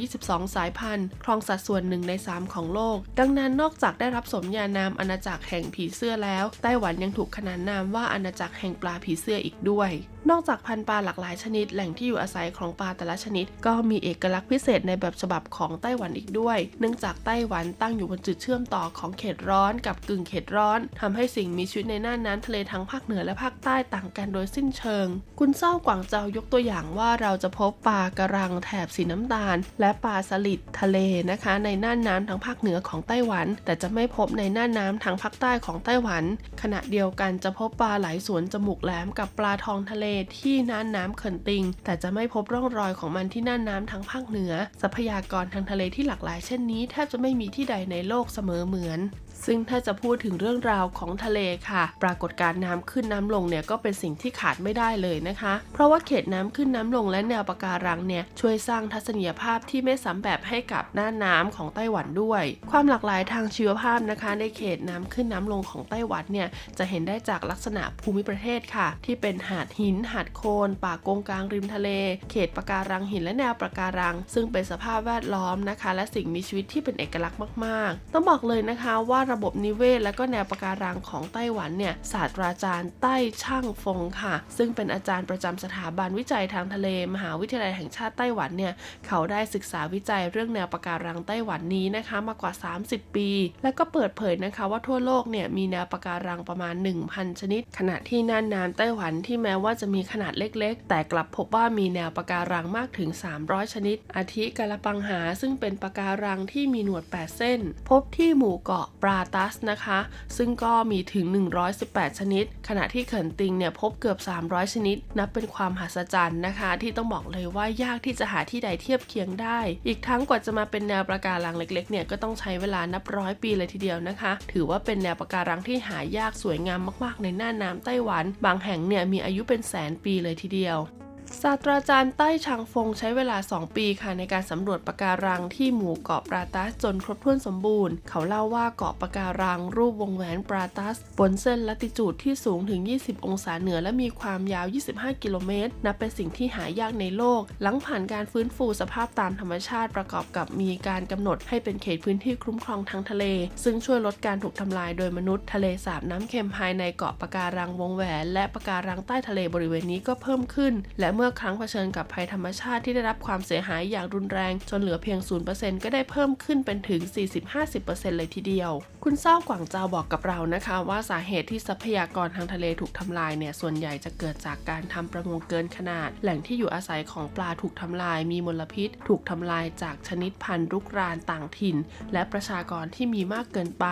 122 สายพันธุ์ ครองสัดส่วนหนึ่งใน 3 ของโลก ดังนั้นนอกจากได้รับสมญานามอาณาจักรแห่งผีเสื้อแล้ว ไต้หวันยังถูกขนานนามว่าอาณาจักรแห่งปลาผีเสื้ออีกด้วย นอกจากพันธุ์ปลาหลากหลายชนิด แหล่งที่อยู่อาศัยของปลาแต่ละชนิด ก็มีเอกลักษณ์พิเศษในแบบฉบับของไต้หวันอีกด้วย เนื่องจากไต้หวันตั้งอยู่บนจุดเชื่อมต่อของเขตร้อนกับกึ่งเขตร้อนทำให้สิ่งมีชีวิตในน่านน้ำทะเลทั้งภาคเหนือและภาคใต้ต่างกันโดยสิ้นเชิง คุณเศร้ากวางเจายกตัวอย่างว่าเราจะพบปลากระรังแถบสีน้ำตาล และปลาสลิดทะเลนะคะ ในน่านน้ำทางภาคเหนือของไต้หวัน แต่จะไม่พบในน่านน้ำทางภาคใต้ของไต้หวัน ขณะเดียวกันจะพบปลาไหลสวนจมูกแหลมกับปลาทองทะเลที่น่านน้ำเขินติง แต่จะไม่พบร่องรอยของมันที่น่านน้ำทางภาคเหนือ ทรัพยากรทางทะเลที่หลากหลายเช่นนี้แทบจะไม่มีที่ใดในโลกเสมอเหมือน ซึ่งถ้าจะพูดถึงเรื่องราวของทะเลค่ะ ปรากฏการน้ำขึ้นน้ำลงเนี่ยก็เป็นสิ่งที่ขาดไม่ได้เลยนะคะ เพราะว่าเขตน้ำขึ้นน้ำลงและแนวปะการังเนี่ยช่วยสร้างทัศนียภาพที่ไม่ซ้ำแบบให้กับหน้าน้ำของไต้หวันด้วย ความหลากหลายทางชีวภาพนะคะ ในเขตน้ำขึ้นน้ำลงของไต้หวันเนี่ยจะเห็นได้จากลักษณะภูมิประเทศค่ะ ที่เป็นหาดหิน หาดโคนป่ากงกลางริมทะเล เขตปะการังหินและแนวปะการัง ซึ่งเป็นสภาพแวดล้อมนะคะ และสิ่งมีชีวิตที่เป็นเอกลักษณ์มาก ๆ ต้องบอกเลยนะคะว่าระระบบนิเวศ และก็แนวปะการังของไต้หวันเนี่ยศาสตราจารย์ใต้ช่างฟงค่ะ ซึ่งเป็นอาจารย์ประจำสถาบันวิจัยทางทะเล มหาวิทยาลัยแห่งชาติไต้หวันเนี่ยเขาได้ศึกษาวิจัยเรื่องแนวปะการังไต้หวันนี้นะคะมากว่า 30 ปี และก็เปิดเผยนะคะว่าทั่วโลกเนี่ยมีแนวปะการังประมาณ 1,000 ชนิด ขณะที่น่านน้ำไต้หวันที่แม้ว่าจะมีขนาดเล็ก ๆ แต่กลับพบว่ามีแนวปะการังมากถึง 300 ชนิด อาทิกาลปังหาซึ่งเป็นปะการังที่มีหนวด 8 เส้น พบที่หมู่เกาะปราตัสนะคะ ซึ่งก็มีถึง 118 ชนิด ขณะที่เขินติงเนี่ยพบเกือบ 300 ชนิด นับเป็นความมหัศจรรย์นะคะ ที่ต้องบอกเลยว่ายากที่จะหาที่ใดเทียบเคียงได้ อีกทั้งกว่าจะมาเป็นแนวปะการังเล็กๆเนี่ยก็ต้องใช้เวลานับร้อยปีเลยทีเดียวนะคะ ถือว่าเป็นแนวปะการังที่หายากสวยงามมากๆ ในหน้าน้ำไต้หวัน บางแห่งเนี่ยมีอายุเป็นแสนปีเลยทีเดียว ศาสตราจารย์ใต้ชางฟงใช้เวลา 2 ปีค่ะในการสำรวจปะการังที่หมู่เกาะปราตัสจนครบถ้วนสมบูรณ์ เขาเล่าว่าเกาะปะการังรูปวงแหวนปราตัส บนเส้นลัติจูดที่สูงถึง 20 องศาเหนือและมีความยาว 25 กิโลเมตร นับเป็นสิ่งที่หายากในโลก หลังผ่านการฟื้นฟูสภาพตามธรรมชาติประกอบกับมีการกำหนดให้เป็นเขตพื้นที่คุ้มครองทางทะเล ซึ่งช่วยลดการถูกทำลายโดยมนุษย์ทะเลสาบน้ำเค็มภายในเกาะปะการังวงแหวน และปะการังใต้ทะเลบริเวณนี้ก็เพิ่มขึ้น และเมื่อครั้งเผชิญกับภัยธรรมชาติที่ได้รับความเสียหายอย่างรุนแรง จนเหลือเพียง 0%ก็ได้เพิ่มขึ้นเป็นถึง 40-50%เลยทีเดียว คุณเศร้ากวางเจาบอกกับเรานะคะว่าสาเหตุที่ทรัพยากรทางทะเลถูกทำลายเนี่ยส่วนใหญ่จะเกิดจากการทำประมงเกินขนาด แหล่งที่อยู่อาศัยของปลาถูกทำลาย มีมลพิษ ถูกทำลายจากชนิดพันธุ์รุกรานต่างถิ่น และประชากรที่มีมากเกินไป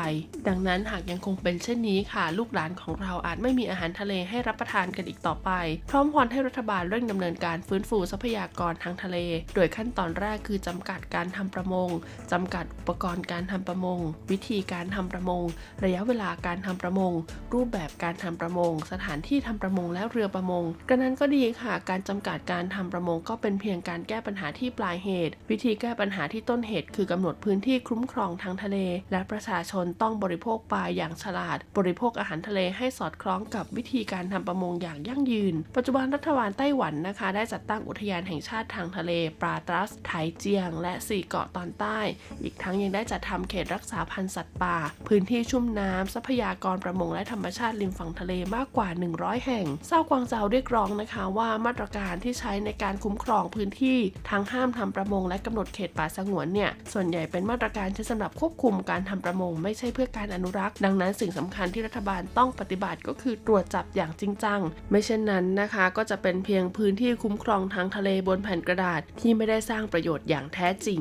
ดังนั้นหากยังคงเป็นเช่นนี้ค่ะ ลูกหลานของเราอาจไม่มีอาหารทะเลให้รับประทานกันอีกต่อไป พร้อมวอนให้รัฐบาลเร่งดำเนินการฟื้นฟูทรัพยากรทางทะเล โดยขั้นตอนแรกคือจำกัดการทำประมงจำกัดอุปกรณ์การทำประมง วิธีการทำประมง ระยะเวลาการทำประมง รูปแบบการทำประมง สถานที่ทำประมงและเรือประมงกระนั้นก็ดีค่ะ การจำกัดการทำประมงก็เป็นเพียงการแก้ปัญหาที่ปลายเหตุ วิธีแก้ปัญหาที่ต้นเหตุ คือกำหนดพื้นที่คุ้มครองทางทะเล และประชาชนต้องบริโภคปลาอย่างฉลาด บริโภคอาหารทะเลให้สอดคล้องกับวิธีการทำประมงอย่างยั่งยืน ปัจจุบันรัฐบาลไต้หวันนะคะ ได้จัดตั้งอุทยานแห่งชาติทางทะเลปราตรัส ไถเจียง และสี่เกาะตอนใต้ อีกทั้งยังได้จัดทำเขตรักษาพันธุ์สัตว์ป่า พื้นที่ชุ่มน้ำทรัพยากรประมงและธรรมชาติริมฝั่งทะเลมากกว่า 100 แห่งเศร้ากวางเจาเรียกร้องนะคะว่ามาตรการที่ใช้ในการคุ้มครองพื้นที่ทั้งห้ามทำประมงและกำหนดเขตป่าสงวนเนี่ยส่วนใหญ่เป็นมาตรการที่สำหรับควบคุมการทำประมง ไม่ใช่เพื่อการอนุรักษ์ ดังนั้นสิ่งสำคัญที่รัฐบาลต้องปฏิบัติก็คือตรวจจับอย่างจริงจัง ไม่เช่นนั้นนะคะ ก็จะเป็นเพียงพื้นที่คุ้มครองทางทะเลบนแผ่นกระดาษที่ไม่ได้สร้างประโยชน์อย่างแท้จริง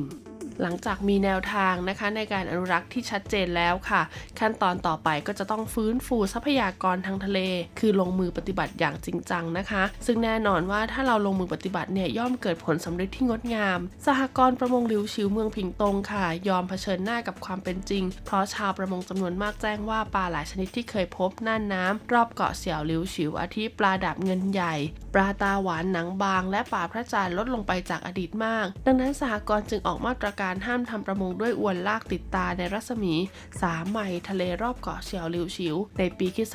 หลังจากมีแนวทางนะคะในการอนุรักษ์ที่ชัดเจนแล้วค่ะ ขั้นตอนต่อไปก็จะต้องฟื้นฟูทรัพยากรทางทะเล คือลงมือปฏิบัติอย่างจริงจังนะคะ ซึ่งแน่นอนว่าถ้าเราลงมือปฏิบัติเนี่ยย่อมเกิดผลสำเร็จที่งดงาม สหกรณ์ประมงลิวชิวเมืองผิงตงค่ะ ยอมเผชิญหน้ากับความเป็นจริง เพราะชาวประมงจำนวนมากแจ้งว่าปลาหลายชนิดที่เคยพบน่านน้ำรอบเกาะเสี่ยวลิวชิวอาทิปลาดาบเงินใหญ่ ปลาตาหวานหนังบาง และปลาพระจันทร์ลดลงไปจากอดีตมาก ดังนั้นสหกรณ์จึงออกมาตรการห้ามทำประมงด้วยอวนลากติดตาในรัศมี 3 ไมล์ทะเลรอบเกาะเฉียวลิวชิว ในปีคศ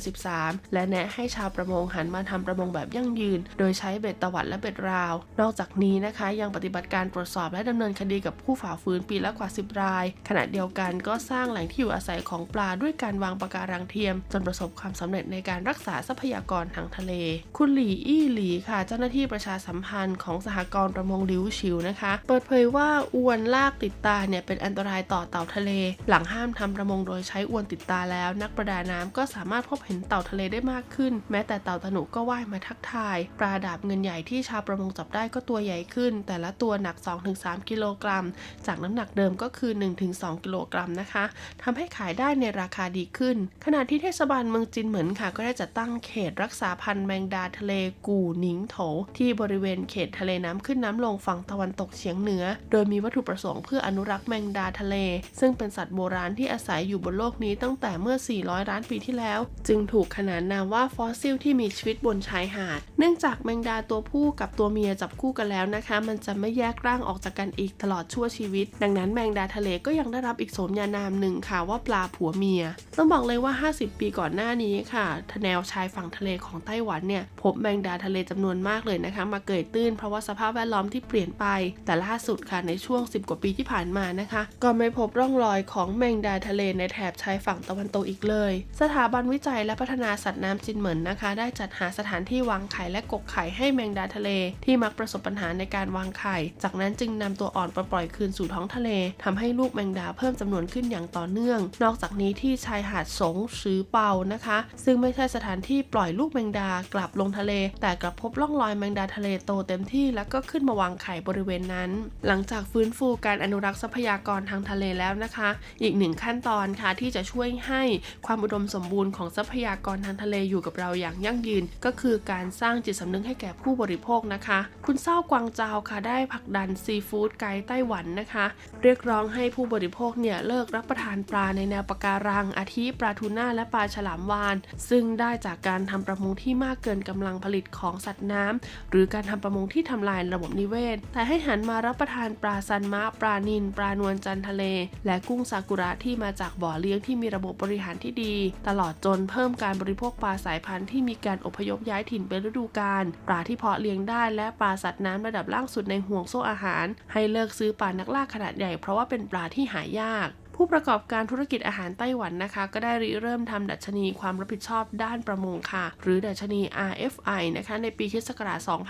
2013 และแนะให้ชาวประมงหันมาทำประมงแบบยั่งยืน โดยใช้เบ็ดตวัดและเบ็ดราว นอกจากนี้นะคะยังปฏิบัติการตรวจสอบและดำเนินคดีกับผู้ฝ่าฝืนปีละกว่า 10 ราย ขณะเดียวกันก็สร้างแหล่งที่อยู่อาศัยของปลาด้วยการวางปะการังเทียม จนประสบความสำเร็จในการรักษาทรัพยากรทางทะเล คุณหลี่อี้หลีค่ะ เจ้าหน้าที่ประชาสัมพันธ์ของสหกรณ์ประมงลิวชิวนะคะ เปิดเผยว่าอวนลากติดตาเนี่ยเป็นอันตรายต่อเต่าทะเล หลังห้ามทำประมงโดยใช้อวนติดตาแล้ว นักประดาน้ำก็สามารถพบเห็นเต่าทะเลได้มากขึ้น แม้แต่เต่าตะหนุก็ว่ายมาทักทาย ปลาดาบเงินใหญ่ที่ชาวประมงจับได้ก็ตัวใหญ่ขึ้น แต่ละตัวหนัก 2-3 กิโลกรัม จากน้ำหนักเดิมก็คือ 1-2 กิโลกรัมนะคะทำให้ขายได้ในราคาดีขึ้น ขณะที่เทศบาลเมืองจินเหมินค่ะ ก็ได้จัดตั้งเขตรักษาพันธุ์แมงดาทะเลกูหนิงโถที่บริเวณเขตทะเลน้ำขึ้นน้ำลงฝั่งตะวันตกเฉียงเหนือ โดยมีวัตถุประสงค์เพื่ออนุรักษ์แมงดาทะเล ซึ่งเป็นสัตว์โบราณที่อาศัยอยู่บนโลกนี้ตั้งแต่เมื่อ 400 ล้านปีที่แล้ว จึงถูกขนานนามว่าฟอสซิลที่มีชีวิตบนชายหาด เนื่องจากแมงดาตัวผู้กับตัวเมียจับคู่กันแล้วนะคะ มันจะไม่แยกร่างออกจากกันอีกตลอดชั่วชีวิต ดังนั้นแมงดาทะเลก็ยังได้รับอีกสมญานามหนึ่งค่ะว่าปลาผัวเมีย ต้องบอกเลยว่า 50 ปีก่อนหน้านี้ค่ะทแนวชายฝั่งทะเลของไต้หวันเนี่ยพบแมงดาทะเลจำนวนมากเลยนะคะ มาเกยตื้นเพราะว่าสภาพแวดล้อมที่เปลี่ยนไป แต่ล่าสุดค่ะในช่วง 10 กว่าปีที่ผ่านมานะคะ ก็ไม่พบร่องรอยของแมงดาทะเลในแถบชายฝั่งตะวันตกอีกเลย สถาบันวิจัยและพัฒนาสัตว์น้ำจินเหมินนะคะ ได้จัดหาสถานที่วางไข่และกกไข่ให้แมงดาทะเล ที่มักประสบปัญหาในการวางไข่ จากนั้นจึงนำตัวอ่อนปล่อยคืนสู่ท้องทะเลทำให้ลูกแมงดาเพิ่มจำนวนขึ้นอย่างต่อเนื่อง นอกจากนี้ที่ชายหาดสงหรือเปานะคะ ซึ่งไม่ใช่สถานที่ปล่อยลูกแมงดากลับลงทะเล แต่กลับพบร่องรอยแมงดาทะเลโตเต็มที่แล้วก็ขึ้นมาวางไข่บริเวณนั้น หลังจากฟื้ื้นฟูการอนุรักษ์ทรัพยากรทางทะเลแล้วนะคะ อีกหนึ่งขั้นตอนค่ะที่จะช่วยให้ความอุดมสมบูรณ์ของทรัพยากรทางทะเลอยู่กับเราอย่างยั่งยืน ก็คือการสร้างจิตสำนึกให้แก่ผู้บริโภคนะคะ คุณเศร้ากวางเจาค่ะได้ผลักดันซีฟู้ดไกด์ไต้หวันนะคะ เรียกร้องให้ผู้บริโภคเนี่ยเลิกรับประทานปลาในแนวปะการังอาทิปลาทูน่าและปลาฉลามวาน ซึ่งได้จากการทำประมงที่มากเกินกำลังผลิตของสัตว์น้ำหรือการทำประมงที่ทำลายระบบนิเวศ แต่ให้หันมารับประทานปลาซันมะ ปลานิน ปลานวลจันทะเล และกุ้งซากุระที่มาจากบ่อเลี้ยงที่มีระบบบริหารที่ดี ตลอดจนเพิ่มการบริโภคปลาสายพันธุ์ที่มีการอพยพย้ายถิ่นเป็นฤดูกาลปลาที่เพาะเลี้ยงได้และปลาสัตว์น้ำระดับล่างสุดในห่วงโซ่อาหาร ให้เลิกซื้อปลานักล่าขนาดใหญ่เพราะว่าเป็นปลาที่หายาก ผู้ประกอบการธุรกิจอาหารไต้หวันนะคะ ก็ได้ริเริ่มทำดัชนีความรับผิดชอบด้านประมงค่ะ หรือดัชนี RFI นะคะ ในปีคศ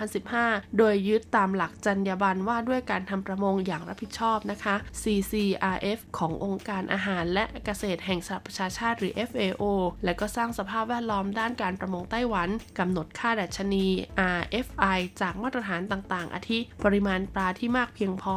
2015 โดยยึดตามหลักจรรยาบรรณว่าด้วยการทำประมงอย่างรับผิดชอบนะคะ CCRF ขององค์การอาหารและเกษตรแห่งสหประชาชาติหรือ FAO และก็สร้างสภาพแวดล้อมด้านการประมงไต้หวันกำหนดค่าดัชนี RFI จากมาตรฐานต่าง ๆ อาทิ ปริมาณปลาที่มากเพียงพอ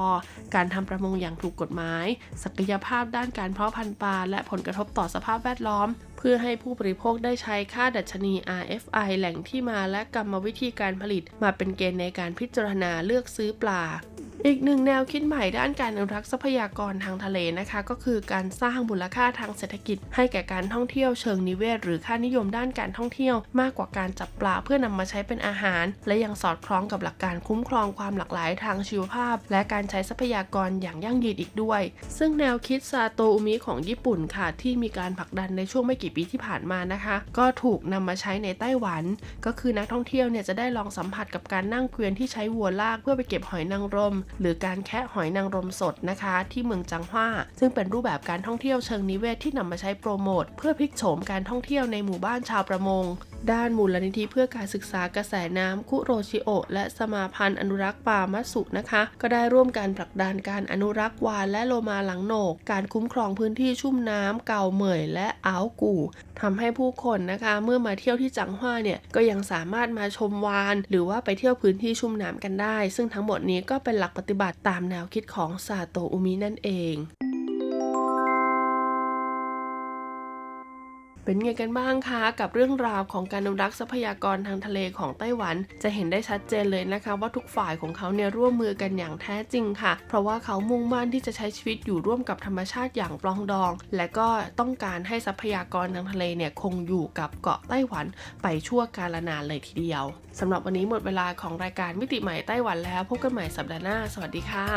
การทำประมงอย่างถูกกฎหมาย ศักยภาพด้านการเพาะพันธุ์ปลาและผลกระทบต่อสภาพแวดล้อม เพื่อให้ผู้บริโภคได้ใช้ค่าดัชนี RFI แหล่งที่มาและกรรมวิธีการผลิต มาเป็นเกณฑ์ในการพิจารณาเลือกซื้อปลา อีกหนึ่งแนวคิดใหม่ด้านการอนุรักษ์ทรัพยากรทางทะเลนะคะ ก็คือการสร้างมูลค่าทางเศรษฐกิจ ให้แก่การท่องเที่ยวเชิงนิเวศ หรือค่านิยมด้านการท่องเที่ยว มากกว่าการจับปลาเพื่อนำมาใช้เป็นอาหาร และยังสอดคล้องกับหลักการคุ้มครองความหลากหลายทางชีวภาพ และการใช้ทรัพยากรอย่างยั่งยืนอีกด้วย ซึ่งแนวคิดซาโตอุมิของญี่ปุ่นค่ะ ที่มีการผลักดันในช่วงไม่กี่ปีที่ผ่านมานะคะ ก็ถูกนำมาใช้ในไต้หวัน ก็คือนักท่องเที่ยวเนี่ยจะได้ลองสัมผัสกับการนั่งเกวียนที่ใช้วัวลากเพื่อไปเก็บหอยนางรมหรือการแคะหอยนางรมสดนะคะ ที่เมืองจังหว้า ซึ่งเป็นรูปแบบการท่องเที่ยวเชิงนิเวศที่นำมาใช้โปรโมทเพื่อพลิกโฉมการท่องเที่ยวในหมู่บ้านชาวประมง ด้านมูลนิธิเพื่อการศึกษากระแสน้ำคุโรชิโอะและสมาพันธ์อนุรักษ์ป่ามัตสุนะคะ ก็ได้ร่วมกันผลักดันการอนุรักษ์วานและโลมาหลังโหนก การคุ้มครองพื้นที่ชุ่มน้ำเก่าเหมยและอ้าวกู่ทำให้ผู้คนนะคะ เมื่อมาเที่ยวที่จังหว้าเนี่ยก็ยังสามารถมาชมวาน หรือว่าไปเที่ยวพื้นที่ชุ่มน้ำกันได้ ซึ่งทั้งหมดนี้ก็เป็นหลักปฏิบัติตามแนวคิดของซาโตอุมินั่นเอง เป็นไงกันบ้างคะกับเรื่องราวของการอนุรักษ์ทรัพยากรทางทะเลของไต้หวัน จะเห็นได้ชัดเจนเลยนะคะ ว่าทุกฝ่ายของเขาเนี่ยร่วมมือกันอย่างแท้จริงค่ะ เพราะว่าเขามุ่งมั่นที่จะใช้ชีวิตอยู่ร่วมกับธรรมชาติอย่างปลองดอง และก็ต้องการให้ทรัพยากรทางทะเลเนี่ยคงอยู่กับเกาะไต้หวันไปชั่วกาลนานเลยทีเดียวสำหรับวันนี้หมดเวลาของรายการมิติใหม่ไต้หวันแล้วพบกันใหม่สัปดาห์หน้า สวัสดีค่ะ